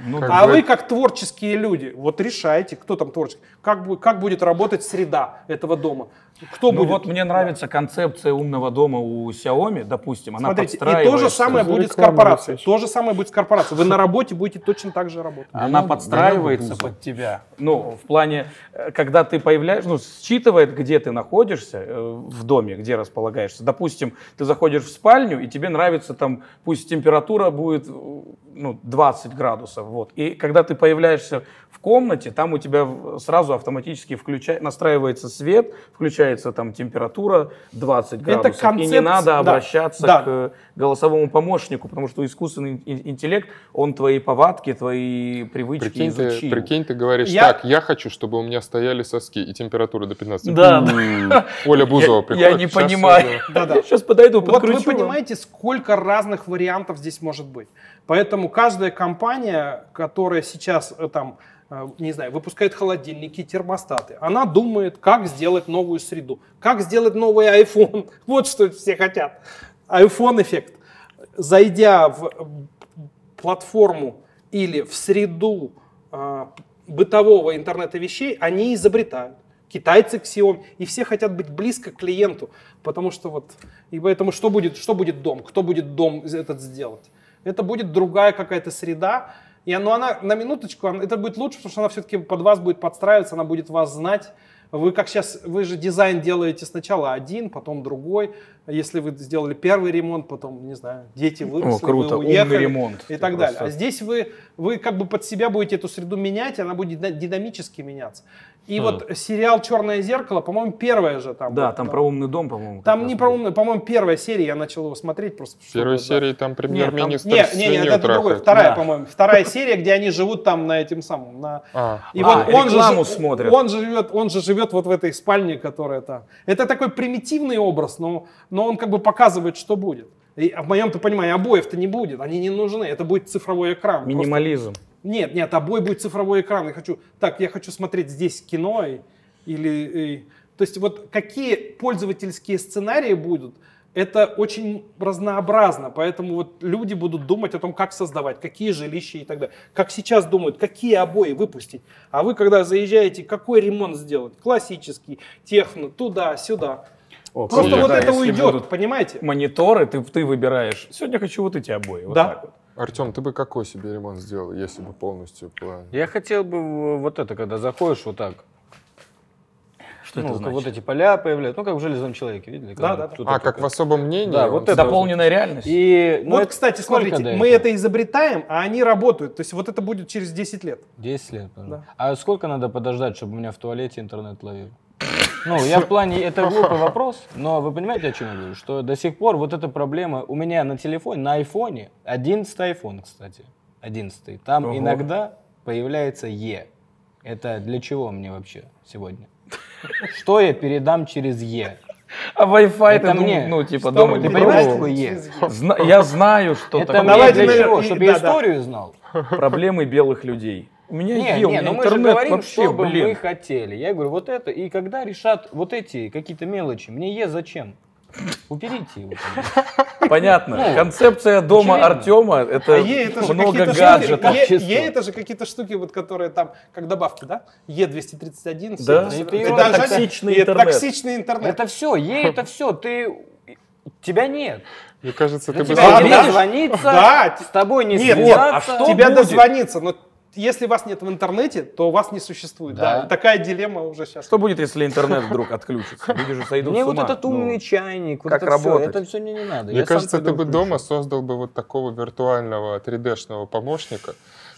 S3: Ну, а бы... вы как творческие люди, вот решайте, кто там творческий, как, как будет работать среда этого дома. Кто
S2: ну
S3: будет?
S2: вот мне нравится концепция умного дома у Xiaomi, допустим, она
S3: Смотрите, и то же самое будет с корпорацией. То же самое будет с корпорацией. Вы на работе будете точно так же работать.
S2: Она ну, подстраивается под тебя. Ну, в плане, э, когда ты появляешься, ну, считывает, где ты находишься э, в доме, где располагаешься. Допустим, ты заходишь в спальню, и тебе нравится там, пусть температура будет ну, 20 градусов. Вот. И когда ты появляешься в комнате, там у тебя сразу автоматически включай, настраивается свет, включается там температура 20 градусов. Это концепт... И не надо обращаться да. к голосовому помощнику, потому что искусственный интеллект, он твои повадки, твои привычки
S1: прикинь
S2: изучил.
S1: Ты, прикинь, ты говоришь, я... так, я хочу, чтобы у меня стояли соски и температура до 15.
S2: Да.
S1: Оля Бузова приходит.
S2: Я не понимаю. Сейчас подойду,
S3: подкручу. Вот вы понимаете, сколько разных вариантов здесь может быть. Поэтому каждая компания, которая сейчас э, там э, не знаю, выпускает холодильники, термостаты. Она думает, как сделать новую среду, как сделать новый iPhone. Вот что все хотят. iPhone эффект. Зайдя в платформу или в среду а, бытового интернета вещей, они изобретают. Китайцы Xiaomi, и все хотят быть близко к клиенту, потому что вот, и поэтому что будет, что будет дом, кто будет дом этот сделать? Это будет другая какая-то среда, и оно, она на минуточку, это будет лучше, потому что она все-таки под вас будет подстраиваться, она будет вас знать. Вы как сейчас, вы же дизайн делаете сначала один, потом другой. Если вы сделали первый ремонт, потом, не знаю, дети выросли,
S2: круто,
S3: вы
S2: умный
S3: уехали
S2: ремонт.
S3: и так далее.
S2: просто-
S3: А здесь вы, вы как бы под себя будете эту среду менять, и она будет дина- динамически меняться. И вот сериал «Черное зеркало», по-моему, первое же там.
S2: Да,
S3: вот,
S2: там про умный дом, по-моему.
S3: Там не про умный, по-моему, первая серия, я начал его смотреть просто.
S1: В первой
S3: чтобы, да.
S1: серии там премьер-министр
S3: Не, не, не,
S1: свинью
S3: это другое.
S1: трахает.
S3: Вторая,
S2: Да.
S3: по-моему. Вторая серия, где они живут там на этим самом. На...
S1: А,
S3: И
S2: А,
S3: вот он же,
S2: смотрят.
S3: Он же живет, он же живет вот в этой спальне, которая там. Это такой примитивный образ, но, но он как бы показывает, что будет. И в моем-то понимании обоев-то не будет, они не нужны. Это будет цифровой экран. Просто-
S2: Минимализм.
S3: Нет, нет, обои будет цифровой экран. Я хочу, так, я хочу смотреть здесь кино или, то есть вот какие пользовательские сценарии будут, это очень разнообразно, поэтому вот люди будут думать о том, как создавать, какие жилища и так далее. Как сейчас думают, какие обои выпустить. А вы, когда заезжаете, какой ремонт сделать? Классический, техно, туда, сюда.
S2: О,
S3: Просто
S2: круто,
S3: вот
S2: да,
S3: это уйдет, понимаете?
S2: Мониторы, ты, ты выбираешь. Сегодня хочу вот эти обои. Вот
S3: Да.
S2: так вот.
S1: Артем, ты бы какой себе ремонт сделал, если бы полностью план?
S4: Я хотел бы вот это, когда заходишь вот так.
S2: Что
S4: ну,
S2: это значит?
S4: вот эти поля появляются, ну как в железном человеке, видели? Когда
S3: Да, да,
S1: А, как в особом мнении?
S4: Да, вот это
S2: Дополненная реальность?
S4: И, ну,
S3: вот,
S4: это
S3: кстати, смотрите, мы
S4: этого?
S3: это изобретаем, а они работают. То есть вот это будет через 10 лет.
S4: 10 лет.
S3: Да.
S4: А сколько надо подождать, чтобы у меня в туалете интернет ловил? Ну, я в плане, это глупый вопрос, но вы понимаете, о чем я говорю? Что до сих пор вот эта проблема у меня на телефоне, на айфоне, 11 iPhone, кстати, 11 там
S2: Ого.
S4: иногда появляется Е. Это для чего мне вообще сегодня? Что я передам через Е?
S2: А Wi-Fi
S4: Это
S2: ты, дум-
S4: мне.
S2: ну, типа,
S3: Что
S2: дома
S4: Ты понимаешь, такое Е?
S2: Зна- Я знаю, что
S4: Это
S2: такое.
S3: Давайте
S4: для чего? Чтобы я историю знал?
S2: Проблемы белых людей. У меня
S4: Не,
S2: Е, у
S4: не, но мы же говорим,
S2: вообще,
S4: что бы
S2: блин.
S4: мы хотели. Я говорю, вот это, и когда решат вот эти какие-то мелочи, мне Е зачем? Уберите его.
S2: Понятно.
S4: Ну,
S2: Концепция дома. Артема это,
S3: А Е это же
S2: много гаджетов.
S3: Е. Е это же какие-то штуки, вот, которые там, как добавки, да? Е231. все
S2: Да,
S3: это,
S4: это
S3: это ожидание-
S2: Токсичный
S3: это
S2: интернет.
S3: Токсичный интернет.
S4: Это все, Е это все. Ты тебя нет.
S1: Мне кажется, ты бы...
S4: тебя не
S3: да.
S4: дозвониться,
S3: Да.
S4: с тобой не
S3: Нет, нет,
S4: связаться.
S2: а что
S3: Тебя
S2: будет?
S3: дозвониться, но если вас нет в интернете, то вас не существует. Да.
S4: Да.
S3: Такая дилемма уже сейчас.
S2: Что будет, если интернет вдруг отключится? Люди же сойдут
S4: Мне
S2: с
S4: вот
S2: ума.
S4: этот
S2: Ну,
S4: умный чайник, вот
S2: как
S4: это
S2: работать?
S4: это все мне не надо.
S1: Мне
S4: Я
S1: кажется, ты бы
S4: включу.
S1: дома создал бы вот такого виртуального 3D-шного помощника,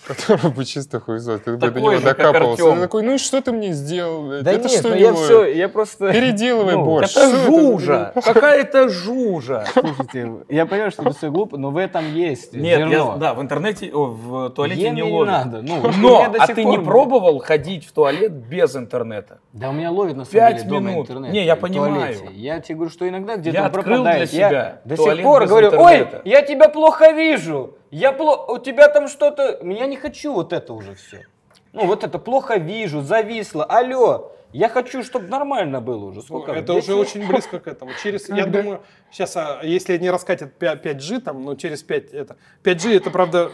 S1: который бы чисто хуесос. Ты бы до него докапывался. Ты такой, ну и что ты мне сделал? блядь?
S4: Да
S1: это
S4: нет,
S1: что
S4: ну я
S1: не
S4: все, я просто...
S1: Переделывай
S4: Ну,
S1: борщ.
S2: Это жужа! Какая-то жужа!
S4: Слушайте, я понимаю, что это все глупо, но в этом есть
S2: Нет, я,
S4: зерно.
S2: да, в интернете, о, в туалете не
S4: не
S2: ловит.
S4: надо. Ну,
S2: Но, а ты не пробовал ходить в туалет без интернета?
S4: Да у меня ловит на самом деле дома
S2: минут.
S4: интернет.
S2: Не, я понимаю.
S4: Я тебе говорю, что иногда где-то
S2: Я
S4: он
S2: открыл
S4: пропадает.
S2: для
S4: Я
S2: себя
S4: до сих пор говорю,
S2: интернета».
S4: ой, я тебя плохо вижу. Я плохо, у тебя там что-то... Я не хочу вот это уже все. Ну вот это плохо вижу, зависло. Алло, я хочу, чтобы нормально было уже. Сколько?
S3: это
S4: 10
S3: уже очень близко к этому. Через, я думаю, сейчас, а, если не раскатят 5, 5G, там, ну, через 5 это. 5G это, правда,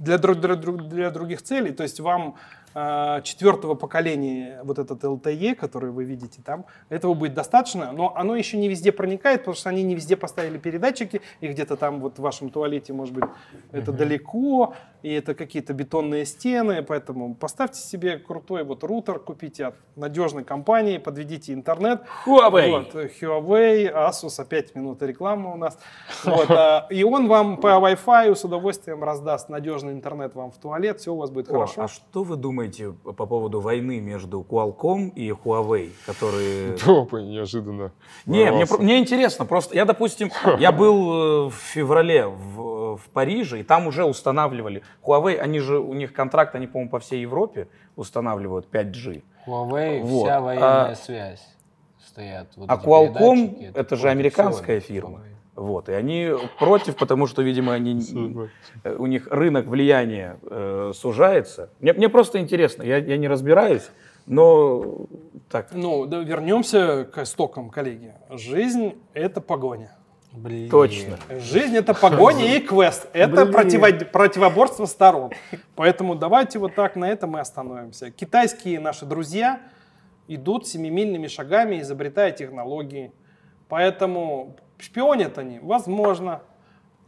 S3: для, друг- для, для других целей. То есть вам четвертого поколения вот этот LTE, который вы видите там, этого будет достаточно, но оно еще не везде проникает, потому что они не везде поставили передатчики, и где-то там вот в вашем туалете, может быть, это далеко, и это какие-то бетонные стены, поэтому поставьте себе крутой вот рутер, купите от надежной компании, подведите интернет,
S2: Huawei.
S3: вот, э, Huawei, Asus, опять минута рекламы у нас. Вот, а, и он вам по Wi-Fi с удовольствием раздаст надежный интернет вам в туалет, все у вас будет
S2: О,
S3: хорошо.
S2: а что вы думаете по поводу войны между Qualcomm и Huawei, которые...
S1: Опа, неожиданно.
S2: Не, мне, мне интересно, просто я, допустим, я был э, в феврале в, в Париже, и там уже устанавливали. Huawei, они же, у них контракт, они, по-моему, по всей Европе устанавливают 5G.
S4: Huawei,
S2: Вот.
S4: вся военная
S2: А-
S4: связь стоят. Вот
S2: А Qualcomm
S4: передатчики,
S2: это же американская фирма.
S4: Huawei.
S2: Вот, и они против, потому что, видимо, они, у них рынок влияния э, сужается. Мне, мне просто интересно, я, я не разбираюсь, но так.
S3: Ну, да, вернемся к истокам, коллеги. Жизнь — это погоня.
S4: Блин.
S2: Точно.
S3: Жизнь это погоня и квест. Это
S2: Блин.
S3: противо- противоборство сторон. Поэтому давайте вот так на этом и остановимся. Китайские наши друзья идут семимильными шагами, изобретая технологии. Поэтому шпионят они, возможно.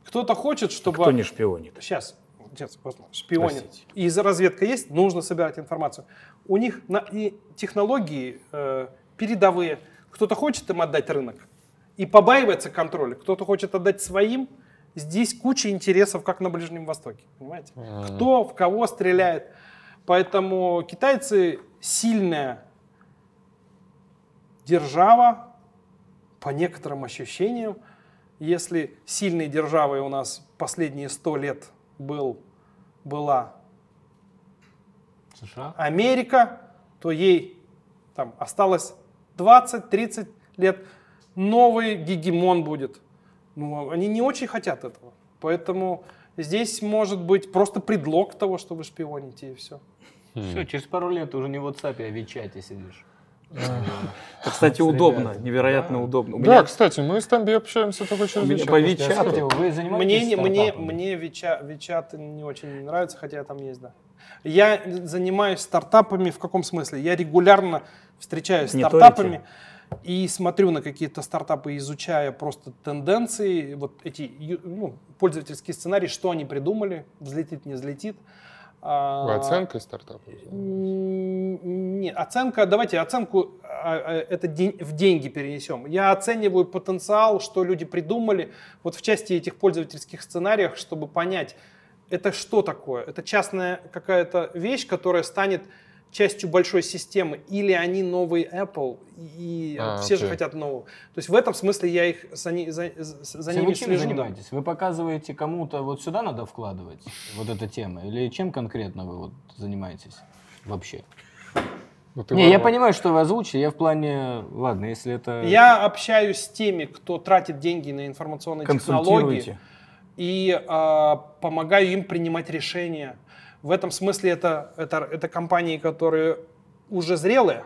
S3: Кто-то хочет, чтобы...
S2: Кто не шпионит?
S3: Сейчас, сейчас, возможно, шпионят.
S2: Простите.
S3: И за разведка есть, нужно собирать информацию. У них на, и технологии э, передовые. Кто-то хочет им отдать рынок и побаивается контроля. Кто-то хочет отдать своим. Здесь куча интересов, как на Ближнем Востоке. Понимаете? Кто в кого стреляет. Поэтому китайцы сильная держава, по некоторым ощущениям. Если сильной державой у нас последние сто лет был, была
S4: США?
S3: Америка, то ей там осталось 20-30 лет. Новый гегемон будет. Ну, они не очень хотят этого. Поэтому здесь может быть просто предлог того, что вы шпионите, и все.
S4: Все, через пару лет ты уже не в WhatsApp, а в Вичате сидишь.
S2: Кстати,
S4: С
S2: удобно, невероятно удобно.
S1: Да, кстати, мы с Тамби общаемся только через WeChat.
S2: по Вичату.
S4: Вы занимаетесь
S3: Мне, не- мне,
S4: стартапами?
S3: мне Вича- Вичат не очень нравится, хотя я там есть, да. Я занимаюсь стартапами в каком смысле? Я регулярно встречаюсь с стартапами и смотрю на какие-то стартапы, изучая просто тенденции, вот эти ну, пользовательские сценарии, что они придумали, взлетит, не взлетит. А,
S1: Вы оценкой стартапа?
S3: М, Не, оценка, давайте оценку а, а, это день- в деньги перенесем. Я оцениваю потенциал, что люди придумали вот в части этих пользовательских сценариев, чтобы понять, это что такое? Это частная какая-то вещь, которая станет частью большой системы, или они новый Apple, и
S1: А,
S3: все же
S1: окей.
S3: хотят нового. То есть в этом смысле я их за, ни- за- за-
S4: Вы
S3: ними
S4: чем
S3: слежу.
S4: занимаетесь? Вы показываете кому-то, вот сюда надо вкладывать, вот эта тема? Или чем конкретно вы вот занимаетесь вообще?
S1: Ну, ты
S4: Не, я понимаю, что вы озвучили, я в плане, ладно, если это...
S3: Я общаюсь с теми, кто тратит деньги на информационные технологии. И а, помогаю им принимать решения. В этом смысле это, это, это компании, которые уже зрелые,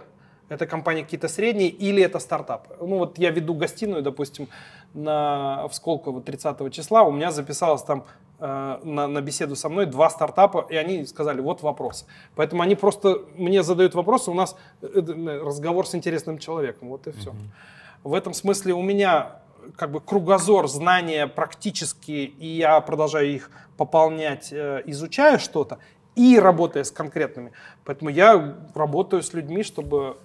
S3: это компании какие-то средние или это стартапы. Ну вот я веду гостиную, допустим, на, в Сколково 30 числа, у меня записалось там э, на, на беседу со мной два стартапа, и они сказали, вот вопрос. Поэтому они просто мне задают вопросы, у нас э, э, разговор с интересным человеком, вот и все. В этом смысле у меня как бы кругозор, знания практические, и я продолжаю их пополнять, э, изучая что-то и работая с конкретными. Поэтому я работаю с людьми, чтобы,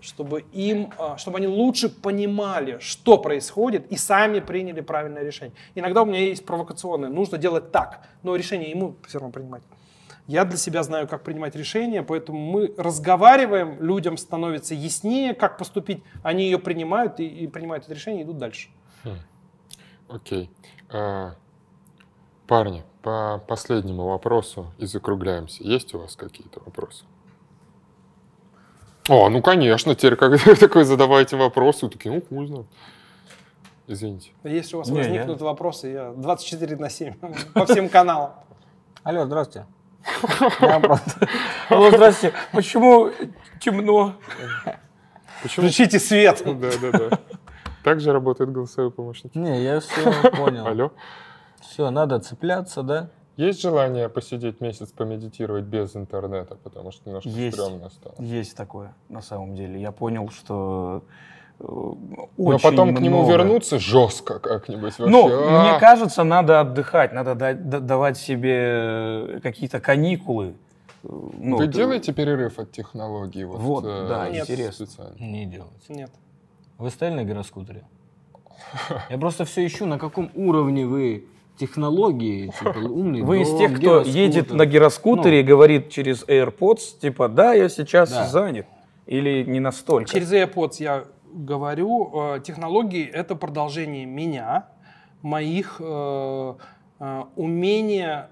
S3: чтобы им, э, чтобы они лучше понимали, что происходит, и сами приняли правильное решение. Иногда у меня есть провокационное, нужно делать так, но решение ему все равно принимать. Я для себя знаю, как принимать решения, поэтому мы разговариваем, людям становится яснее, как поступить. Они ее принимают и, и принимают это решение и идут дальше.
S1: Окей. А, Парни, по последнему вопросу и закругляемся. Есть у вас какие-то вопросы? О, ну конечно, теперь когда вы такой задаваете вопросы, такие, ну хуй знает. Извините.
S3: Если у вас
S2: Не,
S3: возникнут вопросы, я 24 на 7 по всем каналам.
S4: Алло, здравствуйте.
S2: Алло, здрасте. Почему темно?
S1: Почему?
S3: Включите свет.
S1: Да, да, да. Так же работает голосовой помощник.
S4: Не, я все понял.
S1: Алло.
S4: Все, надо цепляться, да?
S1: Есть желание посидеть месяц, помедитировать без интернета, потому что немножко
S2: Есть.
S1: стрёмно стало.
S2: Есть такое, на самом деле. Я понял, что э,
S1: Но
S2: очень
S1: потом к нему
S2: много.
S1: вернуться жестко как-нибудь вообще.
S2: Ну,
S1: А,
S2: мне кажется, надо отдыхать, надо давать себе какие-то каникулы. Э, Ну,
S1: Вы
S2: т-
S1: делаете перерыв от технологий? Вот,
S2: Вот,
S1: э,
S2: да,
S3: Нет.
S2: интересно.
S1: специально?
S4: Не делать.
S3: Нет.
S4: Вы стояли на гироскутере? Я просто все ищу, на каком уровне вы технологии, типа умный
S2: Вы из
S4: дом,
S2: тех, кто
S4: гироскутер.
S2: едет на гироскутере и говорит через AirPods, типа, да, я сейчас
S4: Да.
S2: занят. Или не настолько.
S3: Через AirPods я говорю, э, технологии — это продолжение меня, моих э, э, умения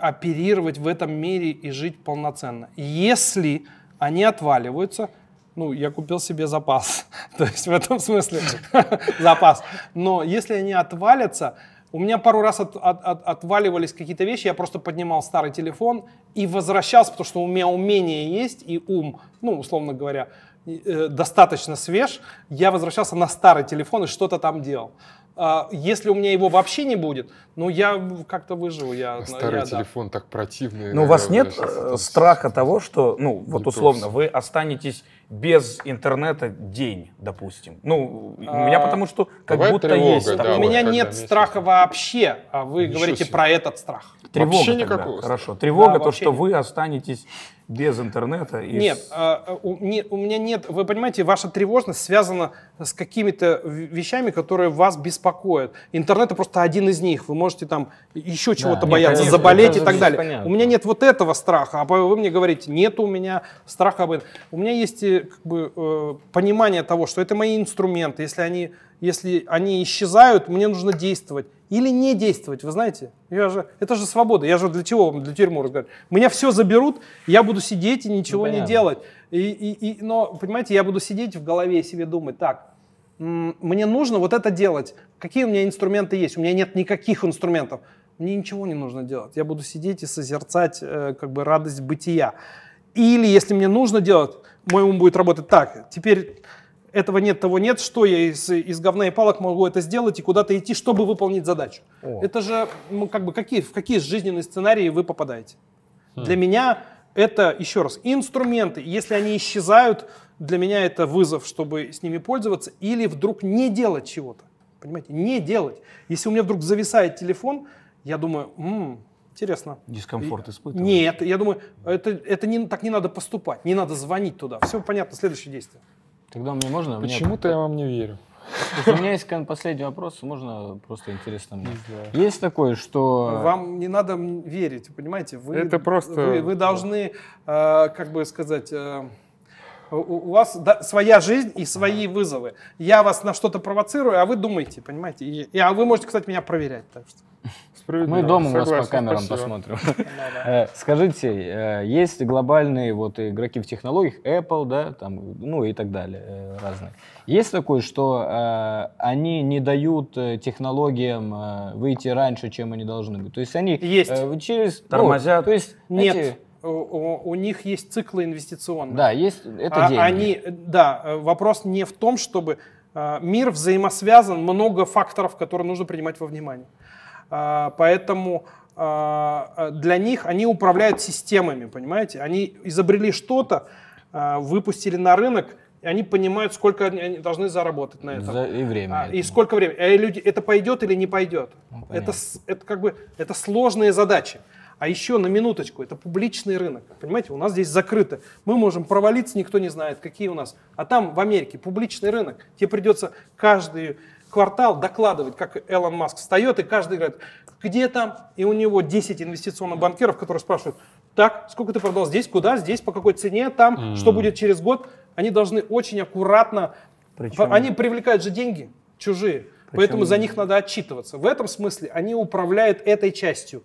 S3: оперировать в этом мире и жить полноценно. Если они отваливаются, ну, я купил себе запас. То есть в этом смысле запас. Но если они отвалятся, у меня пару раз от- от- от- отваливались какие-то вещи, я просто поднимал старый телефон и возвращался, потому что у меня умение есть и ум, ну, условно говоря, достаточно свеж, я возвращался на старый телефон и что-то там делал. А если у меня его вообще не будет, ну я как-то выживу. Я,
S1: Старый
S3: я, да.
S1: телефон так противный.
S2: Но у вас нет
S1: сейчас
S2: э,
S1: это
S2: страха того, что, ну, вот
S1: Не
S2: условно,
S1: просто.
S2: вы останетесь без интернета день, допустим. Ну, у меня
S3: А,
S2: потому что как
S1: бывает
S2: будто
S1: тревога,
S2: есть
S1: да,
S3: у меня нет
S1: месяц.
S3: страха вообще, а вы
S1: Ничего
S3: говорите
S1: себе.
S3: про этот страх.
S2: Тревога
S1: Вообще
S2: тогда,
S1: никакого страха.
S2: Хорошо. Тревога,
S3: Да,
S2: то, что
S3: нет.
S2: вы останетесь без интернета. и
S3: Нет,
S2: с-
S3: а, у, не- у меня нет, вы понимаете, ваша тревожность связана с какими-то вещами, которые вас беспокоят. Интернет это просто один из них. Вы можете там еще чего-то
S4: нет,
S3: бояться,
S2: конечно,
S3: заболеть и так далее.
S4: понятно.
S3: У меня нет вот этого страха, а вы мне говорите, нет у меня страха об этом. У меня есть э, как бы, э, понимание того, что это мои инструменты. Если они, если они исчезают, мне нужно действовать. Или не действовать, вы знаете? Я же, это же свобода. Я же для чего вам, для тюрьмы разговариваю? Меня все заберут, я буду сидеть и ничего не
S4: понятно.
S3: делать. И, и- и- но, понимаете, я буду сидеть в голове и себе думать, так, мне нужно вот это делать. Какие у меня инструменты есть? У меня нет никаких инструментов. Мне ничего не нужно делать. Я буду сидеть и созерцать э, как бы радость бытия. Или, если мне нужно делать, мой ум будет работать так. Теперь этого нет, того нет. Что я из, из говна и палок могу это сделать и куда-то идти, чтобы выполнить задачу?
S4: О.
S3: Это же, ну, как бы, какие, в какие жизненные сценарии вы попадаете? Для меня это, еще раз, инструменты. Если они исчезают, для меня это вызов, чтобы с ними пользоваться, или вдруг не делать чего-то. Понимаете, не делать. Если у меня вдруг зависает телефон, я думаю, «М, интересно.
S2: Дискомфорт
S3: И-
S2: испытываете?
S3: Нет, я думаю, это, это не, так не надо поступать, не надо звонить туда. Все понятно, следующее действие.
S4: Тогда мне можно? Мне-
S1: Почему-то я вам не верю.
S4: У меня есть последний вопрос, можно просто интересно мне. Есть такое, что...
S3: Вам не надо верить, понимаете? Вы,
S1: Это просто-
S3: Вы, вы должны, э, как бы сказать, э, у, у вас да, своя жизнь и свои вызовы. Я вас на что-то провоцирую, а вы думаете, понимаете? И, и- а вы можете, кстати, меня проверять. Так что.
S1: Справедливо.
S4: Мы дома у вас по камерам
S1: спасибо.
S4: посмотрим. Э, Скажите, э, есть глобальные вот игроки в технологиях, Apple, да, там, ну и так далее, э, разные. Есть такое, что они не дают технологиям выйти раньше, чем они должны быть? То есть они
S3: Есть.
S4: через... ну,
S2: Тормозят.
S4: то есть
S3: Нет, у, у- у них есть циклы инвестиционные.
S4: Да, есть, это
S3: А
S4: деньги.
S3: Они, да, вопрос не в том, чтобы э, мир взаимосвязан, много факторов, которые нужно принимать во внимание. А, Поэтому а, а, для них они управляют системами, понимаете? Они изобрели что-то, выпустили на рынок, и они понимают, сколько они должны заработать на этом.
S4: За- и время.
S3: А, и сколько времени? А люди, это пойдет или не пойдет?
S4: Ну,
S3: это,
S4: понятно.
S3: это как бы это сложные задачи. А еще на минуточку, это публичный рынок. Понимаете, у нас здесь закрыто. Мы можем провалиться, никто не знает, какие у нас. А там в Америке публичный рынок. Тебе придется каждый квартал докладывать, как Элон Маск встает, и каждый говорит, где там? И у него 10 инвестиционных банкиров, которые спрашивают, так, сколько ты продал здесь, куда, здесь, по какой цене, там, что будет через год. Они должны очень аккуратно
S2: Причем-
S3: они привлекают же деньги чужие, поэтому за них надо отчитываться. В этом смысле они управляют этой частью,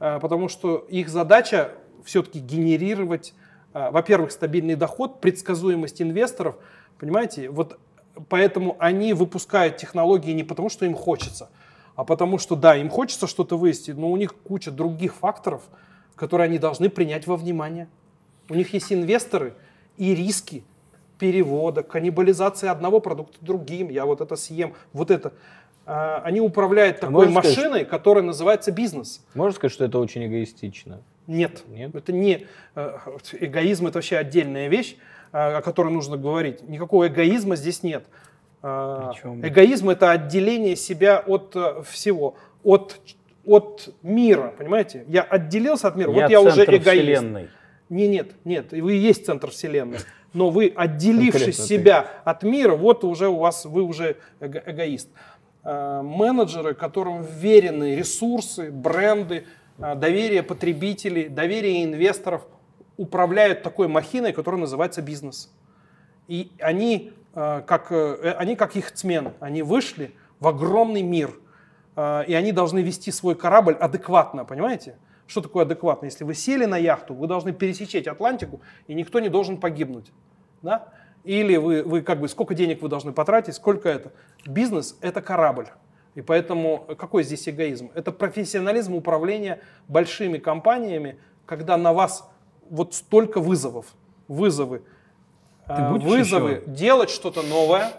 S3: а, потому что их задача все-таки генерировать, а, во-первых, стабильный доход, предсказуемость инвесторов, понимаете? Вот поэтому они выпускают технологии не потому, что им хочется, а потому что, да, им хочется что-то вывести, но у них куча других факторов, которые они должны принять во внимание. У них есть инвесторы и риски перевода, каннибализации одного продукта другим. Я вот это съем, вот это. А, Они управляют такой
S4: можно сказать,
S3: машиной, которая называется бизнес.
S4: Можно сказать, что это очень эгоистично?
S3: Нет,
S4: Нет?
S3: это не э, эгоизм, это вообще отдельная вещь, о которой нужно говорить. Никакого эгоизма здесь нет. Э,
S2: Причем-
S3: Эгоизм это отделение себя от э, всего, от от мира, понимаете? Я отделился от мира, вот я уже эгоист.
S2: вселенной.
S3: Не, нет, нет, вы и есть центр вселенной. Но вы, отделившись
S4: Конкретно ты.
S3: себя от мира, вот уже у вас, вы уже эго- эгоист. Э, Менеджеры, которым вверены ресурсы, бренды, э, доверие потребителей, доверие инвесторов, управляют такой махиной, которая называется бизнес. И они, э, как, э, они как яхтсмены, они вышли в огромный мир, э, и они должны вести свой корабль адекватно, понимаете? Что такое адекватно? Если вы сели на яхту, вы должны пересечь Атлантику, и никто не должен погибнуть. Да? Или вы, вы как бы, сколько денег вы должны потратить, сколько это? Бизнес – это корабль. И поэтому какой здесь эгоизм? Это профессионализм управления большими компаниями, когда на вас вот столько вызовов. Вызовы.
S2: будешь
S3: Вызовы
S2: еще?
S3: делать что-то новое,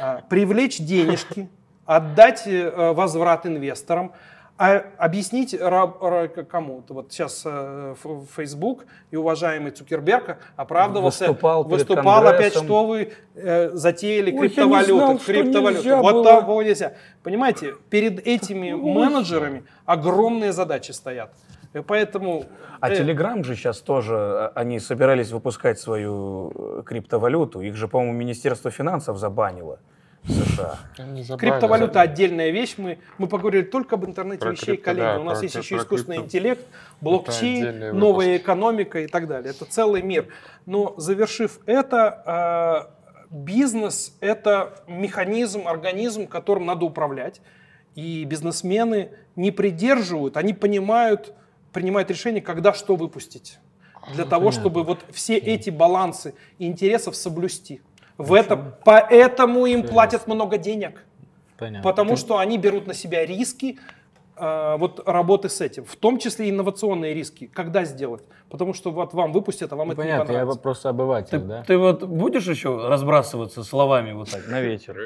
S3: а, привлечь денежки, отдать э, возврат инвесторам, а объяснить ра- ра- кому? Вот сейчас э, Facebook и уважаемый Цукерберг оправдывался,
S2: Выступал
S3: выступал опять, что вы э, затеяли
S2: Ой,
S3: криптовалюты,
S2: знал,
S3: криптовалюты. вот
S2: было.
S3: того нельзя. Понимаете, перед этими менеджерами огромные задачи стоят. Поэтому...
S2: А
S3: э,
S2: Telegram же сейчас тоже, а, они собирались выпускать свою э, криптовалюту. Их же, по-моему, Министерство финансов забанило в США.
S3: Криптовалюта отдельная вещь. Мы, мы поговорили только об интернете
S1: Про
S3: вещей,
S1: крипто,
S3: коллеги.
S1: да,
S3: У нас
S1: про
S3: есть
S1: кри-
S3: еще
S1: про
S3: искусственный
S1: крипто.
S3: интеллект, блокчейн,
S1: выпуск.
S3: новая экономика и так далее. Это целый мир. Но завершив это, э, бизнес — это механизм, организм, которым надо управлять. И бизнесмены не придерживают, они понимают, принимают решение, когда что выпустить. Для того, чтобы вот все эти балансы интересов соблюсти. В этом, поэтому им платят много денег.
S4: Понятно.
S3: Потому что они берут на себя риски э, вот работы с этим, в том числе инновационные риски. Когда сделать? Потому что вот вам выпустят, а вам
S4: Ну,
S3: это не
S4: понятно, я
S3: понравится.
S4: просто обыватель,
S2: Ты,
S4: да?
S2: ты вот будешь еще разбрасываться словами вот так на вечер?